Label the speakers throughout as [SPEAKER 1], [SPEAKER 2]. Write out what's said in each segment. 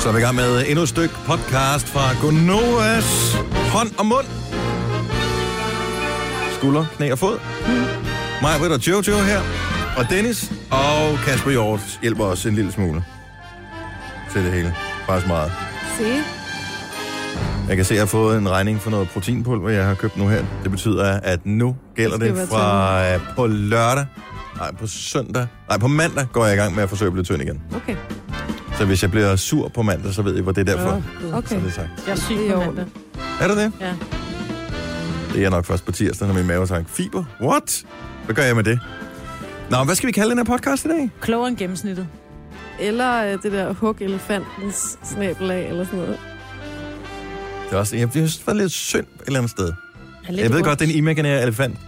[SPEAKER 1] Så er vi i gang med endnu et stykke podcast fra Gonovas hånd og mund. Skulder, knæ og fod. Mig, Britt og Jojo her. Og Dennis og Kasper Hjort hjælper os en lille smule til det hele. Faktisk meget.
[SPEAKER 2] Se.
[SPEAKER 1] Jeg kan se, at jeg har fået en regning for noget proteinpulver, jeg har købt nu her. Det betyder, at nu gælder
[SPEAKER 2] Det
[SPEAKER 1] det fra øh, på lørdag, nej, på søndag, nej, på mandag går jeg i gang med at forsøge at blive tynd igen.
[SPEAKER 2] Okay.
[SPEAKER 1] Så hvis jeg bliver sur på mandag, så ved I, hvor det er derfor. Så
[SPEAKER 2] Okay.
[SPEAKER 1] er det sagt.
[SPEAKER 3] Jeg er syg
[SPEAKER 2] Det er
[SPEAKER 3] på mandag.
[SPEAKER 1] Er det det?
[SPEAKER 3] Ja.
[SPEAKER 1] Det er jeg nok først på tirsdag, når min mave sagt, fiber? What? Hvad gør jeg med det? Nå, hvad skal vi kalde den her podcast i dag?
[SPEAKER 3] Klogere end gennemsnittet.
[SPEAKER 2] Eller øh, det der hug elefantens snabel af, eller sådan noget.
[SPEAKER 1] Det er også, jeg synes, det var lidt synd et eller andet sted.
[SPEAKER 3] Lidt
[SPEAKER 1] Jeg ved godt, det er en imaginær elefant,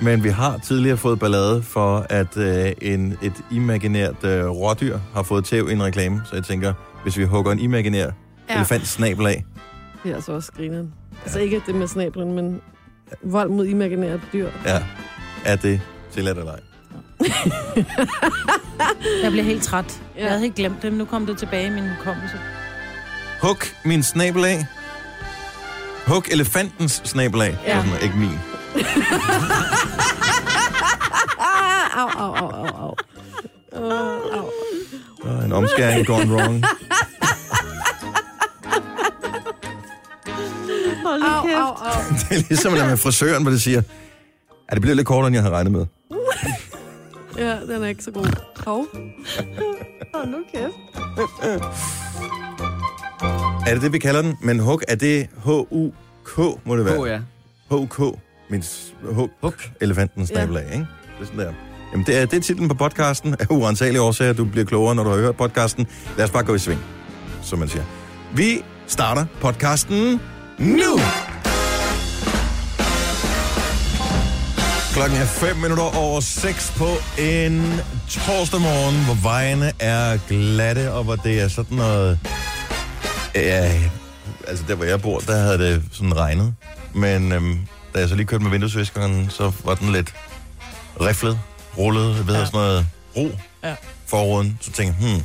[SPEAKER 1] men vi har tidligere fået ballade for, at øh, en, et imaginært øh, rådyr har fået tæv i en reklame. Så jeg tænker, hvis vi hugger en imaginær ja.
[SPEAKER 2] Ja.
[SPEAKER 1] elefant snabel af,
[SPEAKER 2] Det er altså også grineren. Altså ikke det med snablen, men vold mod imaginære dyr.
[SPEAKER 1] ja, er det tilladt eller ej?
[SPEAKER 3] Jeg blev helt træt.
[SPEAKER 2] Ja.
[SPEAKER 3] Jeg havde helt glemt det, men nu kom det tilbage i min hukommelse.
[SPEAKER 1] Hug min snabel af. Hug elefantens snabel af.
[SPEAKER 2] Ja.
[SPEAKER 1] Sådan, ikke min.
[SPEAKER 2] Au, au, au, au, au. Uh, au.
[SPEAKER 1] Der er en omskæring gone wrong.
[SPEAKER 3] Hold
[SPEAKER 2] Au, au, au.
[SPEAKER 1] Det er ligesom at med frisøren, hvor det siger, at det bliver lidt kortere, end jeg havde regnet med.
[SPEAKER 2] Ja, den er ikke så god. Hov. Hold nu kæft.
[SPEAKER 1] Er det det, vi kalder den? Men hug, er det H-U-K, må det være?
[SPEAKER 4] H, ja.
[SPEAKER 1] H-U-K. Min Hug. elefanten snabel af, ikke? Det er sådan der. Jamen, det er, det er titlen på podcasten. Af urensagelige årsager, du bliver klogere, når du har hørt podcasten. Lad os bare gå i sving, som man siger. Vi starter podcasten nu! Klokken er 5 minutter over 6 på en torsdag morgen, hvor vejene er glatte, og hvor det er sådan noget... Ja, altså der, hvor jeg bor, der havde det sådan regnet. Men øhm, da jeg så lige kørte med vinduesviskeren, så var den lidt riflet, rullet, jeg ved
[SPEAKER 3] Ja.
[SPEAKER 1] sådan noget ro
[SPEAKER 3] Ja.
[SPEAKER 1] forruden. Så tænkte jeg, hmm,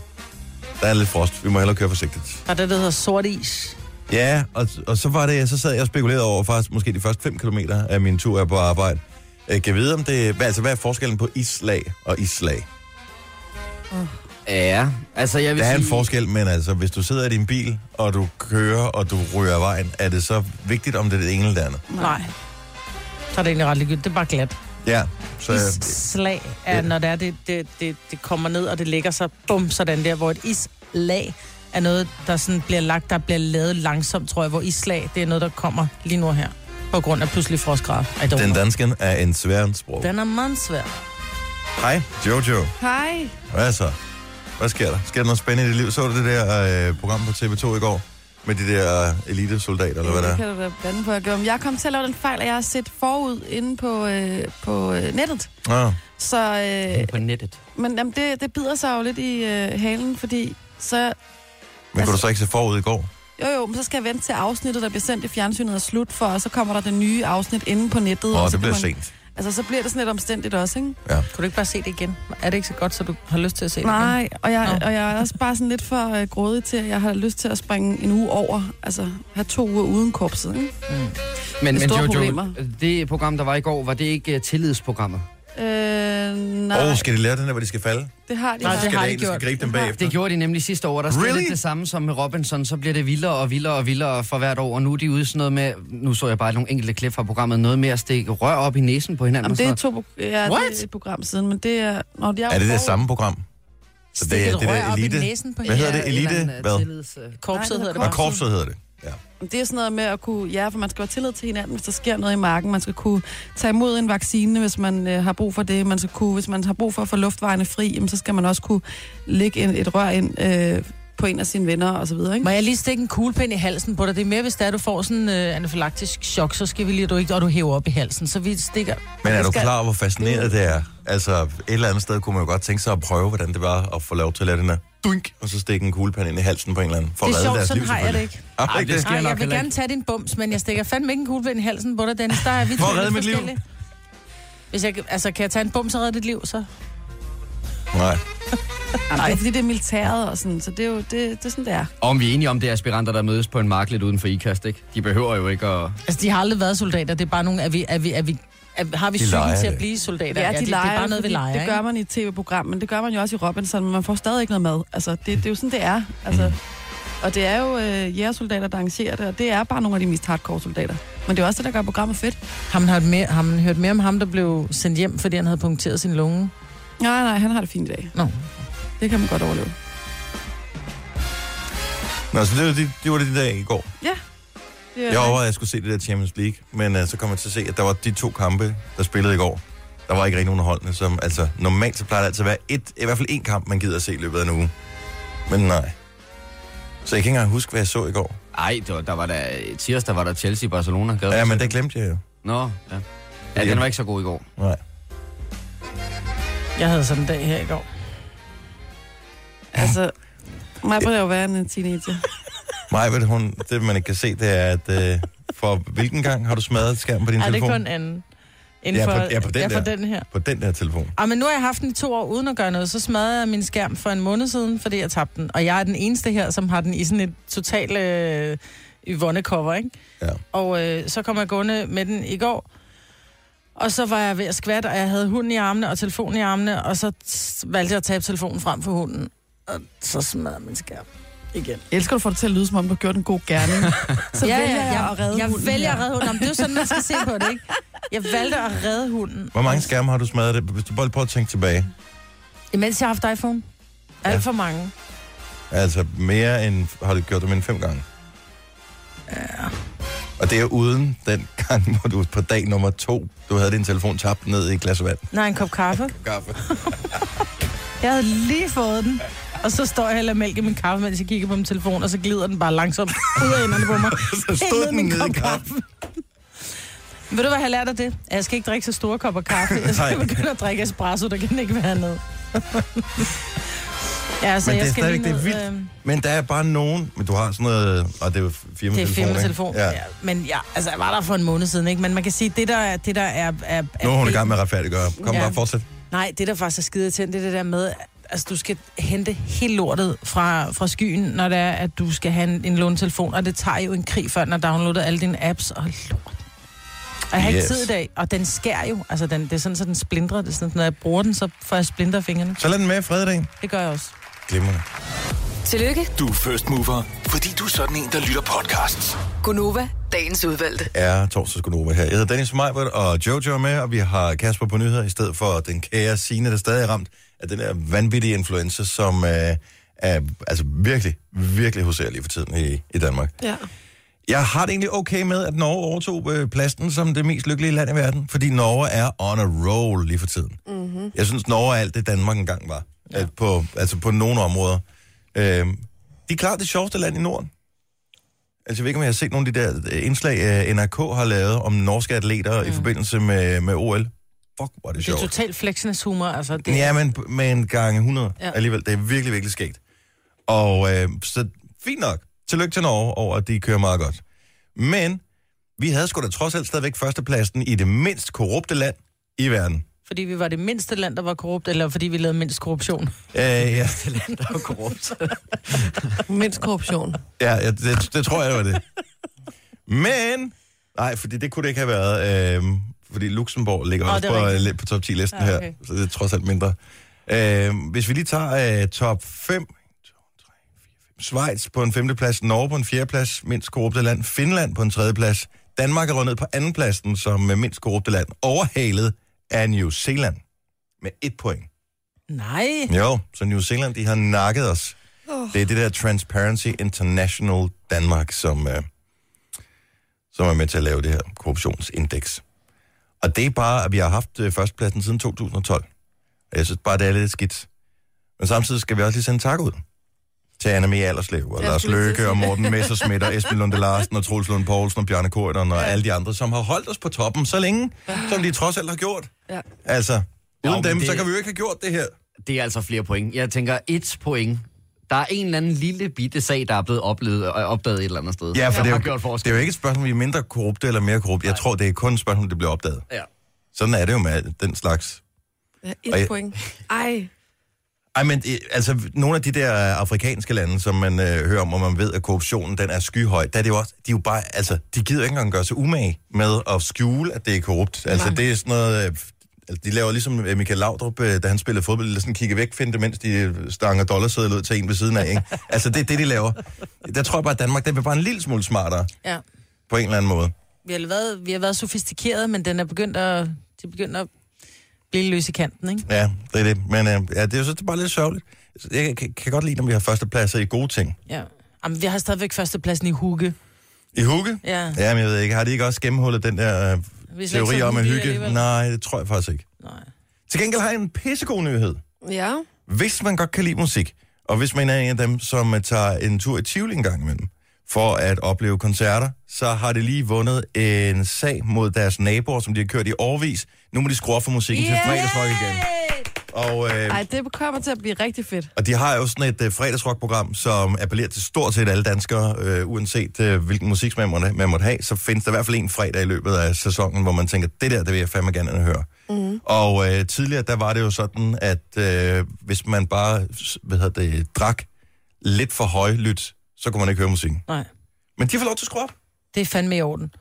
[SPEAKER 1] der er lidt frost, vi må hellere køre forsigtigt.
[SPEAKER 3] Er det, der hedder sort is.
[SPEAKER 1] Ja, og, og så var det, så sad jeg og spekulerede over faktisk måske de første 5 km af min tur er på arbejde. Jeg kan vide, om det, hvad, altså, hvad er forskellen på islag og islag?
[SPEAKER 4] Ja, altså jeg vil
[SPEAKER 1] Der er en
[SPEAKER 4] sige...
[SPEAKER 1] forskel, men altså, hvis du sidder i din bil, og du kører, og du ryger vejen, er det så vigtigt, om det er det ene eller det andet?
[SPEAKER 3] Nej. Så er det egentlig ret ligegyldigt. Det er bare glat.
[SPEAKER 1] Ja, så
[SPEAKER 3] Isslag er,
[SPEAKER 1] Ja.
[SPEAKER 3] når det, er, det, det, det, det kommer ned, og det lægger sig bum, sådan der, hvor et islag er noget, der sådan bliver lagt, der bliver lavet langsomt, tror jeg, hvor islag, det er noget, der kommer lige nu her, på grund af pludselig frostgrad.
[SPEAKER 1] Den dansken er en svær sprog.
[SPEAKER 3] Den er meget svær.
[SPEAKER 1] Hej, Jojo.
[SPEAKER 2] Hej.
[SPEAKER 1] Hvad så? Hvad sker der? Sker der noget spændende i dit liv? Så du det der øh, program på TV2 i går? Med de der elitesoldater, eller hvad
[SPEAKER 2] det
[SPEAKER 1] der er?
[SPEAKER 2] kan du da på at gøre. Men Jeg kom til at lave den fejl, at jeg har set forud inde på, øh, på øh, nettet.
[SPEAKER 1] Nå,
[SPEAKER 2] Så, øh,
[SPEAKER 4] På nettet.
[SPEAKER 2] men jamen, det, det bider sig jo lidt i øh, halen, fordi så,
[SPEAKER 1] men kunne du så ikke se forud i går?
[SPEAKER 2] jo jo, men så skal jeg vente til afsnittet, der bliver sendt i fjernsynet er slut for, og så kommer der det nye afsnit inde på nettet.
[SPEAKER 1] Åh,
[SPEAKER 2] og
[SPEAKER 1] oh,
[SPEAKER 2] så
[SPEAKER 1] det
[SPEAKER 2] kan
[SPEAKER 1] bliver
[SPEAKER 2] man,
[SPEAKER 1] sent.
[SPEAKER 2] Altså, så bliver det sådan lidt omstændigt også, ikke?
[SPEAKER 1] Ja.
[SPEAKER 3] Kunne du ikke bare se det igen? Er det ikke så godt, så du har lyst til at se det igen?
[SPEAKER 2] Nej, og jeg,
[SPEAKER 3] Nå.
[SPEAKER 2] og jeg er også bare sådan lidt for øh, grådig til, at jeg har lyst til at springe en uge over. Altså, have to uger uden korpset, ikke?
[SPEAKER 4] Men,
[SPEAKER 2] er
[SPEAKER 4] men
[SPEAKER 2] store
[SPEAKER 4] Jojo,
[SPEAKER 2] problemer.
[SPEAKER 4] det program, der var i går, var det ikke uh, tillidsprogrammet?
[SPEAKER 2] Øh, nej,
[SPEAKER 1] Åh, oh, skal de lære den her, hvor de skal falde?
[SPEAKER 2] det har de.
[SPEAKER 3] Nej, det har
[SPEAKER 1] der
[SPEAKER 3] de
[SPEAKER 1] der skal
[SPEAKER 3] gjort.
[SPEAKER 1] gribe dem
[SPEAKER 2] Det
[SPEAKER 1] bagefter?
[SPEAKER 4] Det gjorde de nemlig sidste år. Der skete
[SPEAKER 1] Really?
[SPEAKER 4] det samme som med Robinson. Så bliver det vildere og vildere og vildere for hvert år. Og nu er de ude sådan noget med... Nu så jeg bare nogle enkelte klip fra programmet. Noget med at stikke rør op i næsen på hinanden.
[SPEAKER 2] Jamen,
[SPEAKER 4] og
[SPEAKER 2] det er to ja, det er et program siden, men det er... Nå, de er,
[SPEAKER 1] Er det det samme program? Så det, er det der
[SPEAKER 3] op i
[SPEAKER 1] elite?
[SPEAKER 3] næsen på
[SPEAKER 1] Hvad hedder det? Elite? Hvad?
[SPEAKER 3] Korpset
[SPEAKER 2] det
[SPEAKER 3] hedder det
[SPEAKER 1] korpset hedder det.
[SPEAKER 2] Det er sådan noget med at kunne... Ja, for man skal have tillid til hinanden, hvis der sker noget i marken. Man skal kunne tage imod en vaccine, hvis man øh, har brug for det. Man skal kunne, hvis man har brug for at få luftvejene fri, jamen, så skal man også kunne lægge en, et rør ind øh, på en af sine venner og så videre, ikke?
[SPEAKER 3] Må jeg lige stikke en kuglepind i halsen på dig? Det er mere, hvis det er, du får sådan øh, anafylaktisk chok, så skal vi lige, du ikke, og du hæver op i halsen. Så vi stikker...
[SPEAKER 1] Men er du klar over, hvor fascineret det er? Altså, et eller andet sted kunne man jo godt tænke sig at prøve, hvordan det var at få lov til at lade den her dunk, og så stikke en kuglepen ind i halsen på en eller anden, for
[SPEAKER 3] Det
[SPEAKER 1] at
[SPEAKER 3] er
[SPEAKER 1] redde
[SPEAKER 3] sjovt,
[SPEAKER 1] deres
[SPEAKER 3] sådan
[SPEAKER 1] liv,
[SPEAKER 3] har jeg det ikke.
[SPEAKER 1] Ah,
[SPEAKER 4] Ej, det skal-
[SPEAKER 3] Nej,
[SPEAKER 4] jeg nok
[SPEAKER 3] jeg vil gerne tage din bums, men jeg stikker fandme ikke en kuglepind i halsen på dig, Dennis. Der er vi
[SPEAKER 1] For at redde
[SPEAKER 3] lidt
[SPEAKER 1] mit liv.
[SPEAKER 3] forskellige. Hvis jeg, altså, kan jeg tage en bums og redde dit liv, så...
[SPEAKER 1] Nej.
[SPEAKER 2] Nej, det er fordi, det er militæret og sådan, så det er jo det, det er sådan, det er.
[SPEAKER 4] Og om vi er enige om, det er aspiranter, der mødes på en mark lidt uden for IKAST, ikke? De behøver jo ikke at...
[SPEAKER 3] Altså, de har aldrig været soldater. Det er bare nogle... Er vi, er vi, er vi, har vi psyken til
[SPEAKER 1] det.
[SPEAKER 3] at blive soldater?
[SPEAKER 2] Ja, de
[SPEAKER 3] det,
[SPEAKER 2] leger,
[SPEAKER 3] det er bare noget, vi leger,
[SPEAKER 2] Det gør man i et tv-program, men det gør man jo også i Robinson, men man får stadig ikke noget mad. Altså, det, det er jo sådan, det er. Altså,
[SPEAKER 1] Mm.
[SPEAKER 2] Og det er jo øh, jægersoldater, der arrangerer det, og det er bare nogle af de mest hardcore soldater. Men det er også det, der gør programmet fedt.
[SPEAKER 3] Har man, hørt mere, har man hørt mere om ham, der blev sendt hjem, fordi han havde punkteret sin lunge?
[SPEAKER 2] Nej, nej, han har det fint i dag.
[SPEAKER 3] Nå.
[SPEAKER 2] Det kan man godt overleve.
[SPEAKER 1] Nå, så det var, det, det var det de dag i går.
[SPEAKER 2] Det er
[SPEAKER 1] Jeg overvejede, at jeg skulle se det der Champions League, men uh, så kom jeg til at se, at der var de to kampe, der spillede i går. Der var ikke rigtig nogen af holdene, som, altså, normalt så plejer det altid at være et, i hvert fald en kamp, man gider at se i løbet af en uge. Men nej. Så jeg kan ikke engang huske, hvad jeg så i går.
[SPEAKER 4] Ej, der, der var der... Tirsdag var der Chelsea-Barcelona.
[SPEAKER 1] Ja, men
[SPEAKER 4] det?
[SPEAKER 1] glemte jeg jo.
[SPEAKER 4] Nå, ja. Ja, den var ikke så god i går.
[SPEAKER 1] Nej.
[SPEAKER 3] Jeg havde sådan en dag her i går.
[SPEAKER 2] Altså, mig på det jo være en teenager.
[SPEAKER 1] Ved hun, det man ikke kan se, det er, at uh, for hvilken gang har du smadret skærmen på din
[SPEAKER 3] Nej, det er
[SPEAKER 1] telefon?
[SPEAKER 3] kun anden. Inden
[SPEAKER 1] Ja,
[SPEAKER 3] for,
[SPEAKER 1] ja, på den
[SPEAKER 3] ja, for
[SPEAKER 1] der.
[SPEAKER 3] den her.
[SPEAKER 1] På den der telefon.
[SPEAKER 3] Ah, men nu har jeg haft den i to år uden at gøre noget. Så smadrede jeg min skærm for en måned siden, fordi jeg tabte den. Og jeg er den eneste her, som har den i sådan et totalt øh, Yvonne-cover, ikke?
[SPEAKER 1] Ja.
[SPEAKER 3] Og øh, så kom jeg gående med den i går. Og så var jeg ved at skvatte, og jeg havde hunden i armene og telefonen i armene, og så valgte jeg at tabe telefonen frem for hunden. Og så smadrede min skærm igen.
[SPEAKER 2] Jeg elsker, at du får det til at lyde, som om du har gjort en god gerning. Så
[SPEAKER 3] ja,
[SPEAKER 2] vælger
[SPEAKER 3] ja,
[SPEAKER 2] jeg
[SPEAKER 3] jeg,
[SPEAKER 2] at redde
[SPEAKER 3] jeg
[SPEAKER 2] hunden
[SPEAKER 3] vælger
[SPEAKER 2] her.
[SPEAKER 3] at redde hunden. Jamen, det er jo sådan, man skal se på det, ikke? Jeg valgte at redde hunden.
[SPEAKER 1] Hvor mange skærme har du smadret det? Hvis du bare prøver at tænke tilbage.
[SPEAKER 3] Imens jeg har haft iPhone. Alt
[SPEAKER 1] Ja.
[SPEAKER 3] for mange.
[SPEAKER 1] Altså mere end, har du gjort det mere end fem gange? Ja. Og det er uden den gang, hvor du på dag nummer to, du havde din telefon tabt ned i et glas vand.
[SPEAKER 3] Nej, en kop kaffe.
[SPEAKER 1] Kaffe.
[SPEAKER 3] Jeg havde lige fået den. Og så står jeg og hælder mælk i min kaffe, mens jeg kigger på min telefon, og så glider den bare langsomt ud af enderne på mig.
[SPEAKER 1] Så stod den nede i kaffen.
[SPEAKER 3] Ved du, hvad jeg har lært af det? Jeg skal ikke drikke så store kopper kaffe. Jeg skal begynde at drikke espresso, der kan ikke være ned. ja, så
[SPEAKER 1] Men det
[SPEAKER 3] jeg
[SPEAKER 1] er
[SPEAKER 3] skal
[SPEAKER 1] stadigvæk det er
[SPEAKER 3] ned,
[SPEAKER 1] vildt.
[SPEAKER 3] øh,
[SPEAKER 1] Men der er bare nogen, men du har sådan noget, og det er jo firma
[SPEAKER 3] Det er
[SPEAKER 1] telefon,
[SPEAKER 3] firma-telefon. Ja. ja. Men ja, altså, jeg var der for en måned siden, ikke? Men man kan sige, det der er... Det der er, er, er
[SPEAKER 1] Nu er hun i gang med at retfærdiggøre. Kom
[SPEAKER 3] Ja.
[SPEAKER 1] bare, fortsæt.
[SPEAKER 3] Nej, det der faktisk er skide til, det er det der med, altså du skal hente helt lortet fra, fra skyen, når det er, at du skal have en, en lånetelefon, og det tager jo en krig, før den har downloadet alle dine apps, og lort. Og jeg har yes. Ikke tid i dag, og den skærer jo, altså den, det er sådan, så den splindrer, det er sådan, når jeg bruger den, så får jeg splinter fingrene.
[SPEAKER 1] Så lad den med i fredag.
[SPEAKER 3] Det gør jeg også.
[SPEAKER 1] Glimrende.
[SPEAKER 5] Tillykke,
[SPEAKER 6] Du er first mover, fordi du er sådan en, der lytter podcasts.
[SPEAKER 5] Gunova, dagens udvalgte.
[SPEAKER 1] er torsdagsgunova her. Jeg hedder Dennis Meibert, og Jojo er med, og vi har Kasper på nyheder, i stedet for den kære Signe, der stadig er ramt af den der vanvittige influenza, som øh, er altså virkelig, virkelig huserer lige for tiden i, i Danmark.
[SPEAKER 2] Ja.
[SPEAKER 1] Jeg har det egentlig okay med, at Norge overtog øh, pladsen som det mest lykkelige land i verden, fordi Norge er on a roll lige for tiden. Mm-hmm. Jeg synes, Norge er alt det, Danmark engang var. Ja. På, altså på nogle områder. Øh, de er klart det sjoveste land i Norden. Altså, jeg ved ikke, om jeg har set nogle af de der øh, indslag, øh, NRK har lavet om norske atleter mm. i forbindelse med, med OL. Fuck, hvor er det
[SPEAKER 3] Det er
[SPEAKER 1] sjovt.
[SPEAKER 3] totalt flexenes humor, altså. Det,
[SPEAKER 1] Ja, men med en gang 100 ja.
[SPEAKER 3] Ja.
[SPEAKER 1] alligevel. Det er virkelig, virkelig skægt. Og øh, så fint nok. Tillykke til Norge over, at de kører meget godt. Men vi havde sgu da trods alt stadigvæk førstepladsen i det mindst korrupte land i verden.
[SPEAKER 3] Fordi vi var det mindste land, der var korrupt, eller fordi vi lavede mindst korruption.
[SPEAKER 1] Øh, ja,
[SPEAKER 4] Der er korrupt.
[SPEAKER 2] Mindst korruption.
[SPEAKER 1] ja ja, det, det tror jeg, det var det. Men, nej, fordi det kunne det ikke have været. Øh, fordi Luxembourg ligger
[SPEAKER 3] Åh,
[SPEAKER 1] også
[SPEAKER 3] det
[SPEAKER 1] på,
[SPEAKER 3] rigtigt.
[SPEAKER 1] på top 10-listen
[SPEAKER 3] Ja,
[SPEAKER 1] her,
[SPEAKER 3] okay.
[SPEAKER 1] så det er trods alt mindre. Øh, hvis vi lige tager øh, top 5, Schweiz på en femteplads, Norge på en fjerdeplads, mindst korrupte land, Finland på en tredjeplads, Danmark er rundet på andenpladsen som øh, mindst korrupte land, overhalet af New Zealand med et point.
[SPEAKER 3] Nej.
[SPEAKER 1] Jo, så New Zealand, de har nakket os. Oh. Det er det der Transparency International Danmark, som, øh, som er med til at lave det her korruptionsindeks. Og det er bare, at vi har haft øh, førstepladsen siden 2012. Og jeg synes bare, det er lidt skidt. Men samtidig skal vi også lige sende tak ud til Anna Mie Allerslev, og Lars Løkke, og
[SPEAKER 2] det.
[SPEAKER 1] Morten Messersmith, og Esben Lunde Larsen, og Troels Lund Poulsen, og Bjarne Korydon, og alle de andre, som har holdt os på toppen så længe, som de trods alt har gjort.
[SPEAKER 2] Ja.
[SPEAKER 1] Altså, uden
[SPEAKER 4] Jo,
[SPEAKER 1] dem,
[SPEAKER 4] det-
[SPEAKER 1] så kan vi jo ikke have gjort det her.
[SPEAKER 4] Det er altså flere point. Jeg tænker, et point. Der er en eller anden lille bitte sag, der er blevet oplevet, øh, opdaget et eller andet sted.
[SPEAKER 1] Ja, for det er,
[SPEAKER 4] har
[SPEAKER 1] jo,
[SPEAKER 4] gjort
[SPEAKER 1] det
[SPEAKER 4] forskel.
[SPEAKER 1] er jo ikke et spørgsmål, om vi er mindre korrupte eller mere korrupte. Jeg tror, det er kun et spørgsmål, om det bliver opdaget.
[SPEAKER 4] Ja.
[SPEAKER 1] Sådan er det jo med den slags.
[SPEAKER 2] Ja,
[SPEAKER 1] Og jeg-
[SPEAKER 2] et point. Ej.
[SPEAKER 1] Ej, men øh, altså, nogle af de der afrikanske lande, som man øh, hører om, og man ved, at korruptionen den er skyhøj, der er det jo også, de er jo bare, altså, de gider ikke engang gøre sig umage med at skjule, at det er korrupt. Altså, det er sådan noget, øh, altså, de laver ligesom øh, Michael Laudrup, øh, da han spillede fodbold, eller sådan kigge væk, finde mens de stanger dollarsedler ud til en ved siden af, ikke? Altså, det er det, de laver. Der tror jeg bare, at Danmark, den er bare en lille smule smartere,
[SPEAKER 3] Ja.
[SPEAKER 1] på en eller anden måde.
[SPEAKER 3] Vi har været, vi har været sofistikeret, men den er begyndt at, de er begyndt at blive løs i kanten, ikke?
[SPEAKER 1] Ja, det er det. Men øh, ja, det er jo så det er bare lidt sørgeligt. Jeg kan, kan godt lide, når vi har førstepladser i gode ting.
[SPEAKER 3] Ja. Jamen, vi har stadigvæk førstepladsen i Hugge.
[SPEAKER 1] I hugge?
[SPEAKER 3] Ja.
[SPEAKER 1] Ja, men jeg ved ikke, har de ikke også gennemhullet den der øh, teori om at hygge?
[SPEAKER 3] alligevel.
[SPEAKER 1] Nej, det tror jeg faktisk ikke.
[SPEAKER 3] Nej.
[SPEAKER 1] Til gengæld har jeg en pissegod nyhed.
[SPEAKER 2] Ja.
[SPEAKER 1] Hvis man godt kan lide musik, og hvis man er en af dem, som øh, tager en tur i Tivoli en gang imellem, for at opleve koncerter, så har det lige vundet en sag mod deres naboer, som de har kørt i årvis. Nu må de skrue op for musikken yeah! til fredagsrock igen. Og, øh,
[SPEAKER 2] Ej, det kommer til at blive rigtig fedt.
[SPEAKER 1] og de har jo sådan et øh, fredagsrockprogram, som appellerer til stort set alle danskere, øh, uanset øh, hvilken musiksmag man, man måtte have, så findes der i hvert fald en fredag i løbet af sæsonen, hvor man tænker, det der, det vil jeg fandme gerne høre. Mm. Og øh, tidligere, der var det jo sådan, at øh, hvis man bare hvad hedder det, drak lidt for højlydt, så kunne man ikke høre musikken.
[SPEAKER 3] Nej.
[SPEAKER 1] Men de får lov til at skrue op.
[SPEAKER 3] Det er fandme i orden.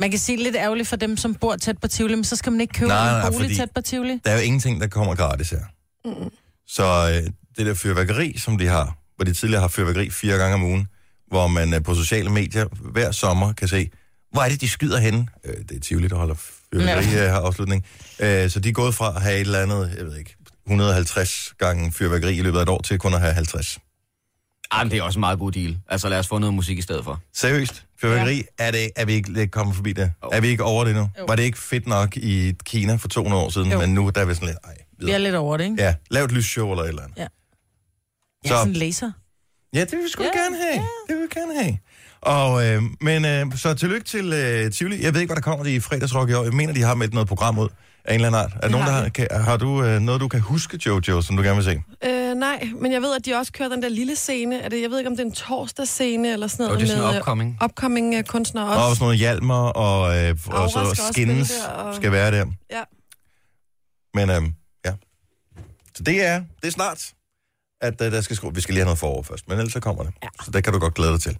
[SPEAKER 3] Man kan sige lidt ærgerligt for dem, som bor tæt på Tivoli, men så skal man ikke købe
[SPEAKER 1] Nej,
[SPEAKER 3] en
[SPEAKER 1] nej,
[SPEAKER 3] bolig
[SPEAKER 1] fordi-
[SPEAKER 3] tæt på Tivoli.
[SPEAKER 1] Der er jo ingenting, der kommer gratis her. Mm. Så øh, det der fyrværkeri, som de har, hvor de tidligere har fyrværkeri fire gange om ugen, hvor man øh, på sociale medier hver sommer kan se, hvor er det, de skyder henne? Øh, det er Tivoli, der holder fyrværkeri her afslutning. Øh, så de er gået fra at have et eller andet, jeg ved ikke, 150 gange fyrværkeri i løbet af et år, til kun at have 50.
[SPEAKER 4] Ej, men det er også en meget god deal. Altså, lad os få noget musik i stedet for.
[SPEAKER 1] Seriøst, fyrværkeri, ja. er, det, er vi ikke kommet forbi det?
[SPEAKER 4] Jo.
[SPEAKER 1] Er vi ikke over det nu?
[SPEAKER 3] Jo.
[SPEAKER 1] Var det ikke fedt nok i Kina for 200 år siden,
[SPEAKER 3] Jo.
[SPEAKER 1] men nu der er vi sådan lidt, ej,
[SPEAKER 3] Vi er lidt over det, ikke?
[SPEAKER 1] Ja, lav et lysshow eller et eller andet.
[SPEAKER 3] Ja.
[SPEAKER 1] Så-
[SPEAKER 3] Ja, sådan en laser.
[SPEAKER 1] Ja, det vil vi sgu Ja, gerne have. Ja. Det vil vi gerne have. Og, øh, men øh, så tillykke til øh, Tivoli. Jeg ved ikke, hvad der kommer i fredagsrock i år. Jeg mener, de har meldt noget program ud af en eller anden art. Er der nogen, der
[SPEAKER 2] har
[SPEAKER 1] har, kan, har du øh, noget, du kan huske, Jojo, som du gerne vil se?
[SPEAKER 2] Øh, nej, men jeg ved, at de også kører den der lille scene. Er det, jeg ved ikke, om det er en torsdagsscene eller sådan noget.
[SPEAKER 4] det er sådan
[SPEAKER 2] med,
[SPEAKER 4] en upcoming.
[SPEAKER 2] øh, upcoming øh, kunstnere
[SPEAKER 1] Og
[SPEAKER 2] også.
[SPEAKER 1] også noget hjalmer, og, øh, og så skins
[SPEAKER 2] og-
[SPEAKER 1] skal være der.
[SPEAKER 2] Ja.
[SPEAKER 1] Men øh, ja. Så det er, det er snart, at øh, der skal skru... Vi skal lige have noget forår først, men ellers så kommer det. Ja. Så det kan du godt glæde dig til.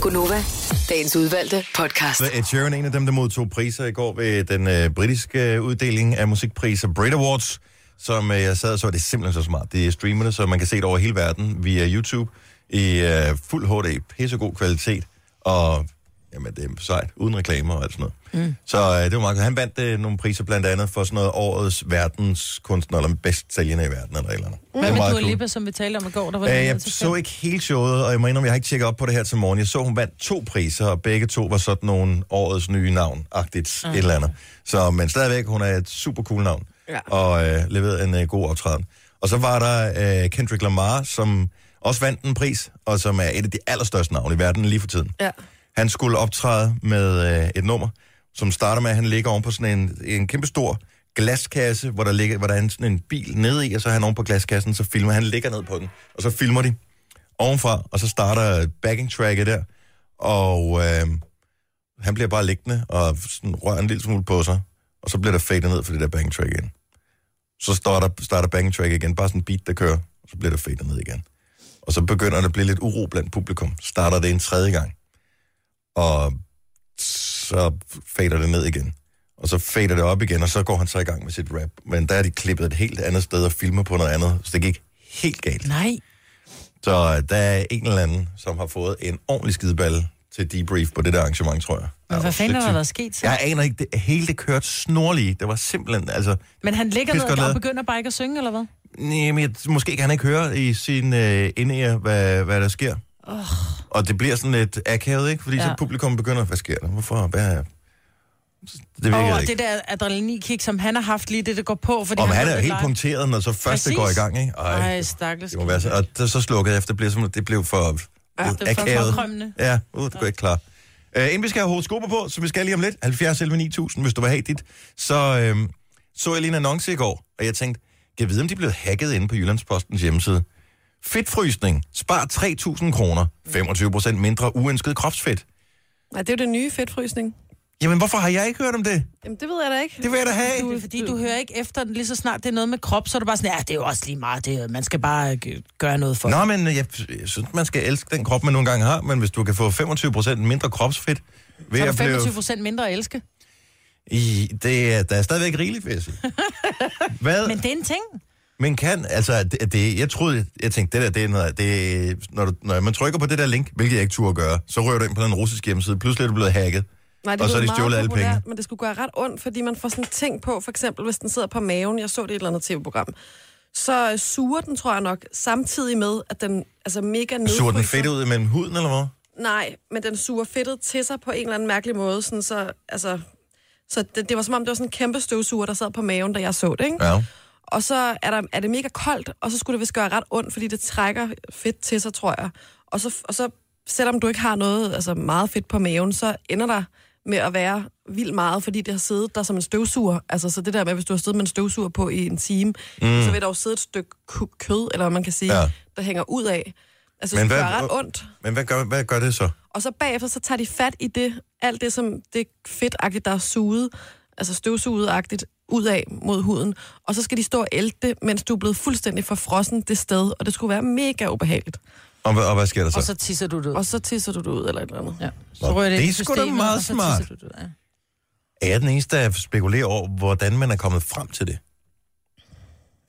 [SPEAKER 5] Gunova, dagens udvalgte podcast.
[SPEAKER 1] Så Ed Sheeran, en af dem, der modtog priser i går ved den øh, britiske øh, uddeling af musikpriser, Brit Awards, som øh, jeg sad og så, det er simpelthen så smart. Det er streamerne, så man kan se det over hele verden via YouTube i øh, fuld HD, pissegod kvalitet, og jamen, det er sejt, uden reklamer og alt sådan noget. Mm. Så øh, det var meget godt. Han vandt øh, nogle priser blandt andet for sådan noget årets verdenskunstner, eller bedst sælgende i verden, eller et eller andet. Det
[SPEAKER 3] Hvad med Dua. Lipa, som vi talte om i går? Der var
[SPEAKER 1] Øh, jeg
[SPEAKER 3] til
[SPEAKER 1] så ikke helt showet, og jeg må indrømme, jeg har ikke tjekket op på det her til morgen. Jeg så, hun vandt to priser, og begge to var sådan nogle årets nye navn-agtigt
[SPEAKER 3] Ah.
[SPEAKER 1] et eller andet. Så, men stadigvæk, hun er et super cool navn,
[SPEAKER 2] Ja.
[SPEAKER 1] og øh, leverede en øh, god optræden. Og så var der øh, Kendrick Lamar, som også vandt en pris, og som er et af de allerstørste navne i verden lige for tiden.
[SPEAKER 2] Ja.
[SPEAKER 1] Han skulle optræde med øh, et nummer, som starter med, at han ligger oven på sådan en, en kæmpe stor glaskasse, hvor der, ligger, hvor der er sådan en bil nede i, og så er han oven på glaskassen, så filmer han ligger ned på den, og så filmer de ovenfra, og så starter backing tracket der, og øh, han bliver bare liggende og sådan rører en lille smule på sig, og så bliver der fadet ned for det der backing track igen. Så starter, starter backing track igen, bare sådan en beat, der kører, og så bliver der fadet ned igen. Og så begynder der at blive lidt uro blandt publikum. Starter det en tredje gang og så fader det ned igen. Og så fader det op igen, og så går han så i gang med sit rap. Men der er de klippet et helt andet sted og filmer på noget andet, så det gik helt galt.
[SPEAKER 3] Nej.
[SPEAKER 1] Så der er en eller anden, som har fået en ordentlig skideballe til debrief på det der arrangement, tror jeg.
[SPEAKER 3] Men hvad fanden er der sket så?
[SPEAKER 1] Jeg aner ikke, det, hele det kørte snorligt. Det var simpelthen, altså...
[SPEAKER 3] Men han ligger ned og
[SPEAKER 1] lavet.
[SPEAKER 3] begynder bare ikke at synge, eller hvad?
[SPEAKER 1] Nej, men jeg, måske kan han ikke høre i sin øh, indære, hvad, hvad der sker. Oh. Og det bliver sådan lidt akavet, ikke? Fordi ja. Så publikum begynder, hvad sker der? Hvorfor? Hvad er... Det virker
[SPEAKER 3] Og
[SPEAKER 1] ikke.
[SPEAKER 3] det der adrenalinkick, som han har haft lige det, det går på. Fordi
[SPEAKER 1] Og
[SPEAKER 3] han
[SPEAKER 1] han er helt
[SPEAKER 3] live.
[SPEAKER 1] punkteret, når så først det går i gang, ikke?
[SPEAKER 3] Ej, stakkels.
[SPEAKER 1] det må være så, og det, så slukkede jeg efter, det blev, som, det blev for
[SPEAKER 3] Ja, det er for
[SPEAKER 1] akavet. Ja, uh, det går ikke klar. Uh, inden vi skal have horoskoper på, så vi skal lige om lidt, 70 11 9000, hvis du vil have dit, så uh, så jeg lige en annonce i går, og jeg tænkte, kan jeg vide, om de blevet hacket inde på Jyllandspostens hjemmeside? Fedtfrysning. Spar 3.000 kroner. 25% mindre uønsket kropsfedt.
[SPEAKER 2] Nej, det er jo den nye fedtfrysning.
[SPEAKER 1] Jamen, hvorfor har jeg ikke hørt om det?
[SPEAKER 2] Jamen, det ved jeg da ikke.
[SPEAKER 1] Det vil jeg da have.
[SPEAKER 3] Er fordi, du hører ikke efter, lige så snart det er noget med krop, så er du bare sådan, ja, det er jo også lige meget, det er, man skal bare øh, gøre noget for.
[SPEAKER 1] Nå, men jeg, jeg synes, man skal elske den krop, man nogle gange har, men hvis du kan få 25% mindre kropsfedt ved
[SPEAKER 3] så er du
[SPEAKER 1] blive...
[SPEAKER 3] 25 procent mindre at elske.
[SPEAKER 1] I, det, er- der er stadigvæk rigeligt, vil jeg sige. Hvad?
[SPEAKER 3] Men
[SPEAKER 1] Men,
[SPEAKER 3] det er en ting.
[SPEAKER 1] Men kan, altså, det, det, jeg troede, jeg tænkte, det der, det er noget, det, når, du, når man trykker på det der link, hvilket jeg ikke turde gøre, så rører du ind på den russiske hjemmeside, pludselig er du blevet hacket.
[SPEAKER 2] Nej, det
[SPEAKER 1] Og så
[SPEAKER 2] er
[SPEAKER 1] de stjålet alle pengene.
[SPEAKER 2] Men det skulle gøre ret ondt, fordi man får sådan ting på, for eksempel hvis den sidder på maven. Jeg så det i et eller andet tv-program. Så øh, suger den, tror jeg nok, samtidig med, at den altså mega nedfryser.
[SPEAKER 1] Suger den fedt ud imellem huden, eller hvad?
[SPEAKER 2] Nej, men den suger fedtet til sig på en eller anden mærkelig måde. Sådan så, altså, så det, det var som om, det var sådan en kæmpe støvsuger, der sad på maven, da jeg så det, ikke?
[SPEAKER 1] Ja.
[SPEAKER 2] Og så er, der, er det mega koldt, og så skulle det vist gøre ret ondt, fordi det trækker fedt til sig, tror jeg. Og så, og så selvom du ikke har noget altså meget fedt på maven, så ender der med at være vildt meget, fordi det har siddet der som en støvsuger. Altså så det der med, hvis du har siddet med en støvsuger på i en time, mm. så vil der jo sidde et stykke kød, eller hvad man kan sige,
[SPEAKER 1] Ja.
[SPEAKER 2] der hænger ud af. Altså
[SPEAKER 1] Men
[SPEAKER 2] det
[SPEAKER 1] hvad-
[SPEAKER 2] gør ret ondt.
[SPEAKER 1] Men hvad gør, hvad gør det så?
[SPEAKER 2] Og så bagefter, så tager de fat i det, alt det, som det fedtagtigt, der er suget, altså støvsuget-agtigt, ud af mod huden. Og så skal de stå og ælte det, mens du er blevet fuldstændig forfrossen det sted. Og det skulle være mega ubehageligt.
[SPEAKER 1] Og, hvad- og hvad sker der så?
[SPEAKER 3] Og så tisser du det ud.
[SPEAKER 2] Og så tisser du det ud, eller et eller andet.
[SPEAKER 3] Ja.
[SPEAKER 1] Nå,
[SPEAKER 3] Så rører det,
[SPEAKER 1] er sgu da meget smart.
[SPEAKER 3] du det ud, ja.
[SPEAKER 1] Er jeg den eneste, der spekulerer over, hvordan man er kommet frem til det?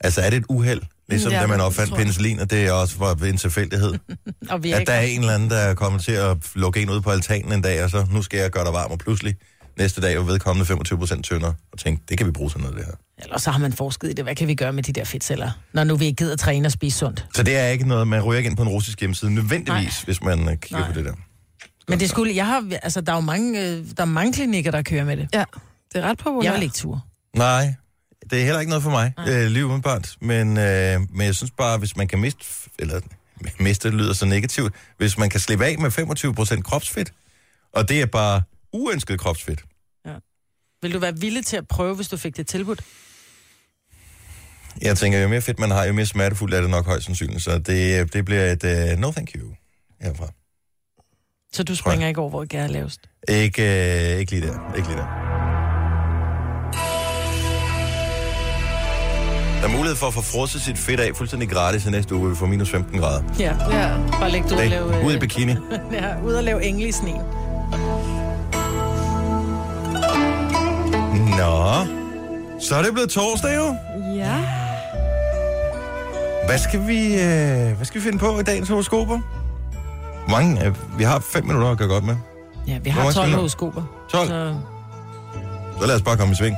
[SPEAKER 1] Altså, er det et uheld? Ligesom
[SPEAKER 2] Ja,
[SPEAKER 1] da man
[SPEAKER 2] det
[SPEAKER 1] opfandt
[SPEAKER 2] tror jeg.
[SPEAKER 1] penicillin, og det er også for en tilfældighed.
[SPEAKER 3] Og vi er
[SPEAKER 1] at der er en eller anden, der er kommet til at lukke en ud på altanen en dag, og så, nu skal jeg gøre dig varm, og pludselig næste dag er vedkommende 25% tyndere, og tænkte, det kan vi bruge til noget, det her.
[SPEAKER 3] Eller så har man forsket i det. Hvad kan vi gøre med de der fedtceller, når nu vi ikke gider træne og spise sundt?
[SPEAKER 1] Så det er ikke noget, man ryger ikke ind på en russisk hjemmeside, nødvendigvis, Nej.
[SPEAKER 3] Nej.
[SPEAKER 1] hvis man øh, kigger
[SPEAKER 3] Nej.
[SPEAKER 1] på det der.
[SPEAKER 3] Men det skulle, jeg har, altså, der er jo mange, øh, der er mange klinikker, der kører med det.
[SPEAKER 2] Ja, det er ret populært.
[SPEAKER 3] Jeg vil ikke ture.
[SPEAKER 1] Nej, det er heller ikke noget for mig, øh, lige umiddelbart. Men, øh, men jeg synes bare, hvis man kan miste, eller miste lyder så negativt, hvis man kan slippe af med 25% kropsfedt, og det er bare uønsket kropsfedt.
[SPEAKER 3] Vil du være villig til at prøve, hvis du fik det tilbudt?
[SPEAKER 1] Jeg tænker, jo mere fedt man har, jo mere smertefuldt er det nok højst sandsynligt. Så det, det bliver et uh, no thank you herfra.
[SPEAKER 3] Så du springer ikke over, hvor det er lavest?
[SPEAKER 1] Ikke, uh, ikke lige der. Ikke lige der. Der er mulighed for at få frosset sit fedt af fuldstændig gratis i næste uge, vi får minus 15 grader.
[SPEAKER 3] Ja.
[SPEAKER 2] Ja.
[SPEAKER 3] Bare læg det ud og lave...
[SPEAKER 1] Ud i bikini.
[SPEAKER 3] ja, ud og lave engle i sneen.
[SPEAKER 1] Nå, så er det blevet torsdag jo.
[SPEAKER 2] Ja.
[SPEAKER 1] Hvad skal vi, øh, hvad skal vi finde på i dagens horoskoper? Hvor Mange, øh, vi har fem minutter at gøre godt med.
[SPEAKER 3] Ja, vi har
[SPEAKER 1] mange
[SPEAKER 3] 12
[SPEAKER 1] spiller?
[SPEAKER 3] horoskoper.
[SPEAKER 1] 12.
[SPEAKER 3] Så
[SPEAKER 1] Så lad os bare komme i sving.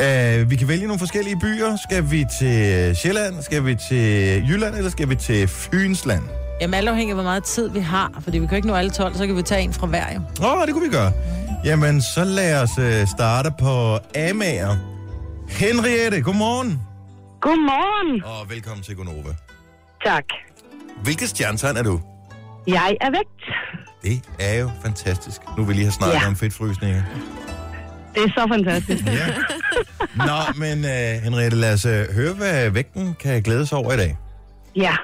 [SPEAKER 1] Uh, vi kan vælge nogle forskellige byer. Skal vi til Sjælland? Skal vi til Jylland? Eller skal vi til Fynsland?
[SPEAKER 3] Jamen alt afhængig af, hvor meget tid vi har, fordi vi kan ikke nå alle 12, så kan vi tage en fra hver jo.
[SPEAKER 1] Åh, oh, det kunne vi gøre. Jamen, så lad os uh, starte på Amager. Henriette, godmorgen.
[SPEAKER 7] Godmorgen.
[SPEAKER 1] Og velkommen til Gonova.
[SPEAKER 7] Tak.
[SPEAKER 1] Hvilket stjernetegn er du?
[SPEAKER 7] Jeg er vægt.
[SPEAKER 1] Det er jo fantastisk. Nu vil vi lige have snakket
[SPEAKER 7] Ja.
[SPEAKER 1] om fedtfrysninger.
[SPEAKER 7] Det er så fantastisk.
[SPEAKER 1] Ja. Nå, men uh, Henriette, lad os uh, høre, hvad vægten kan glæde sig over i dag.
[SPEAKER 7] Ja.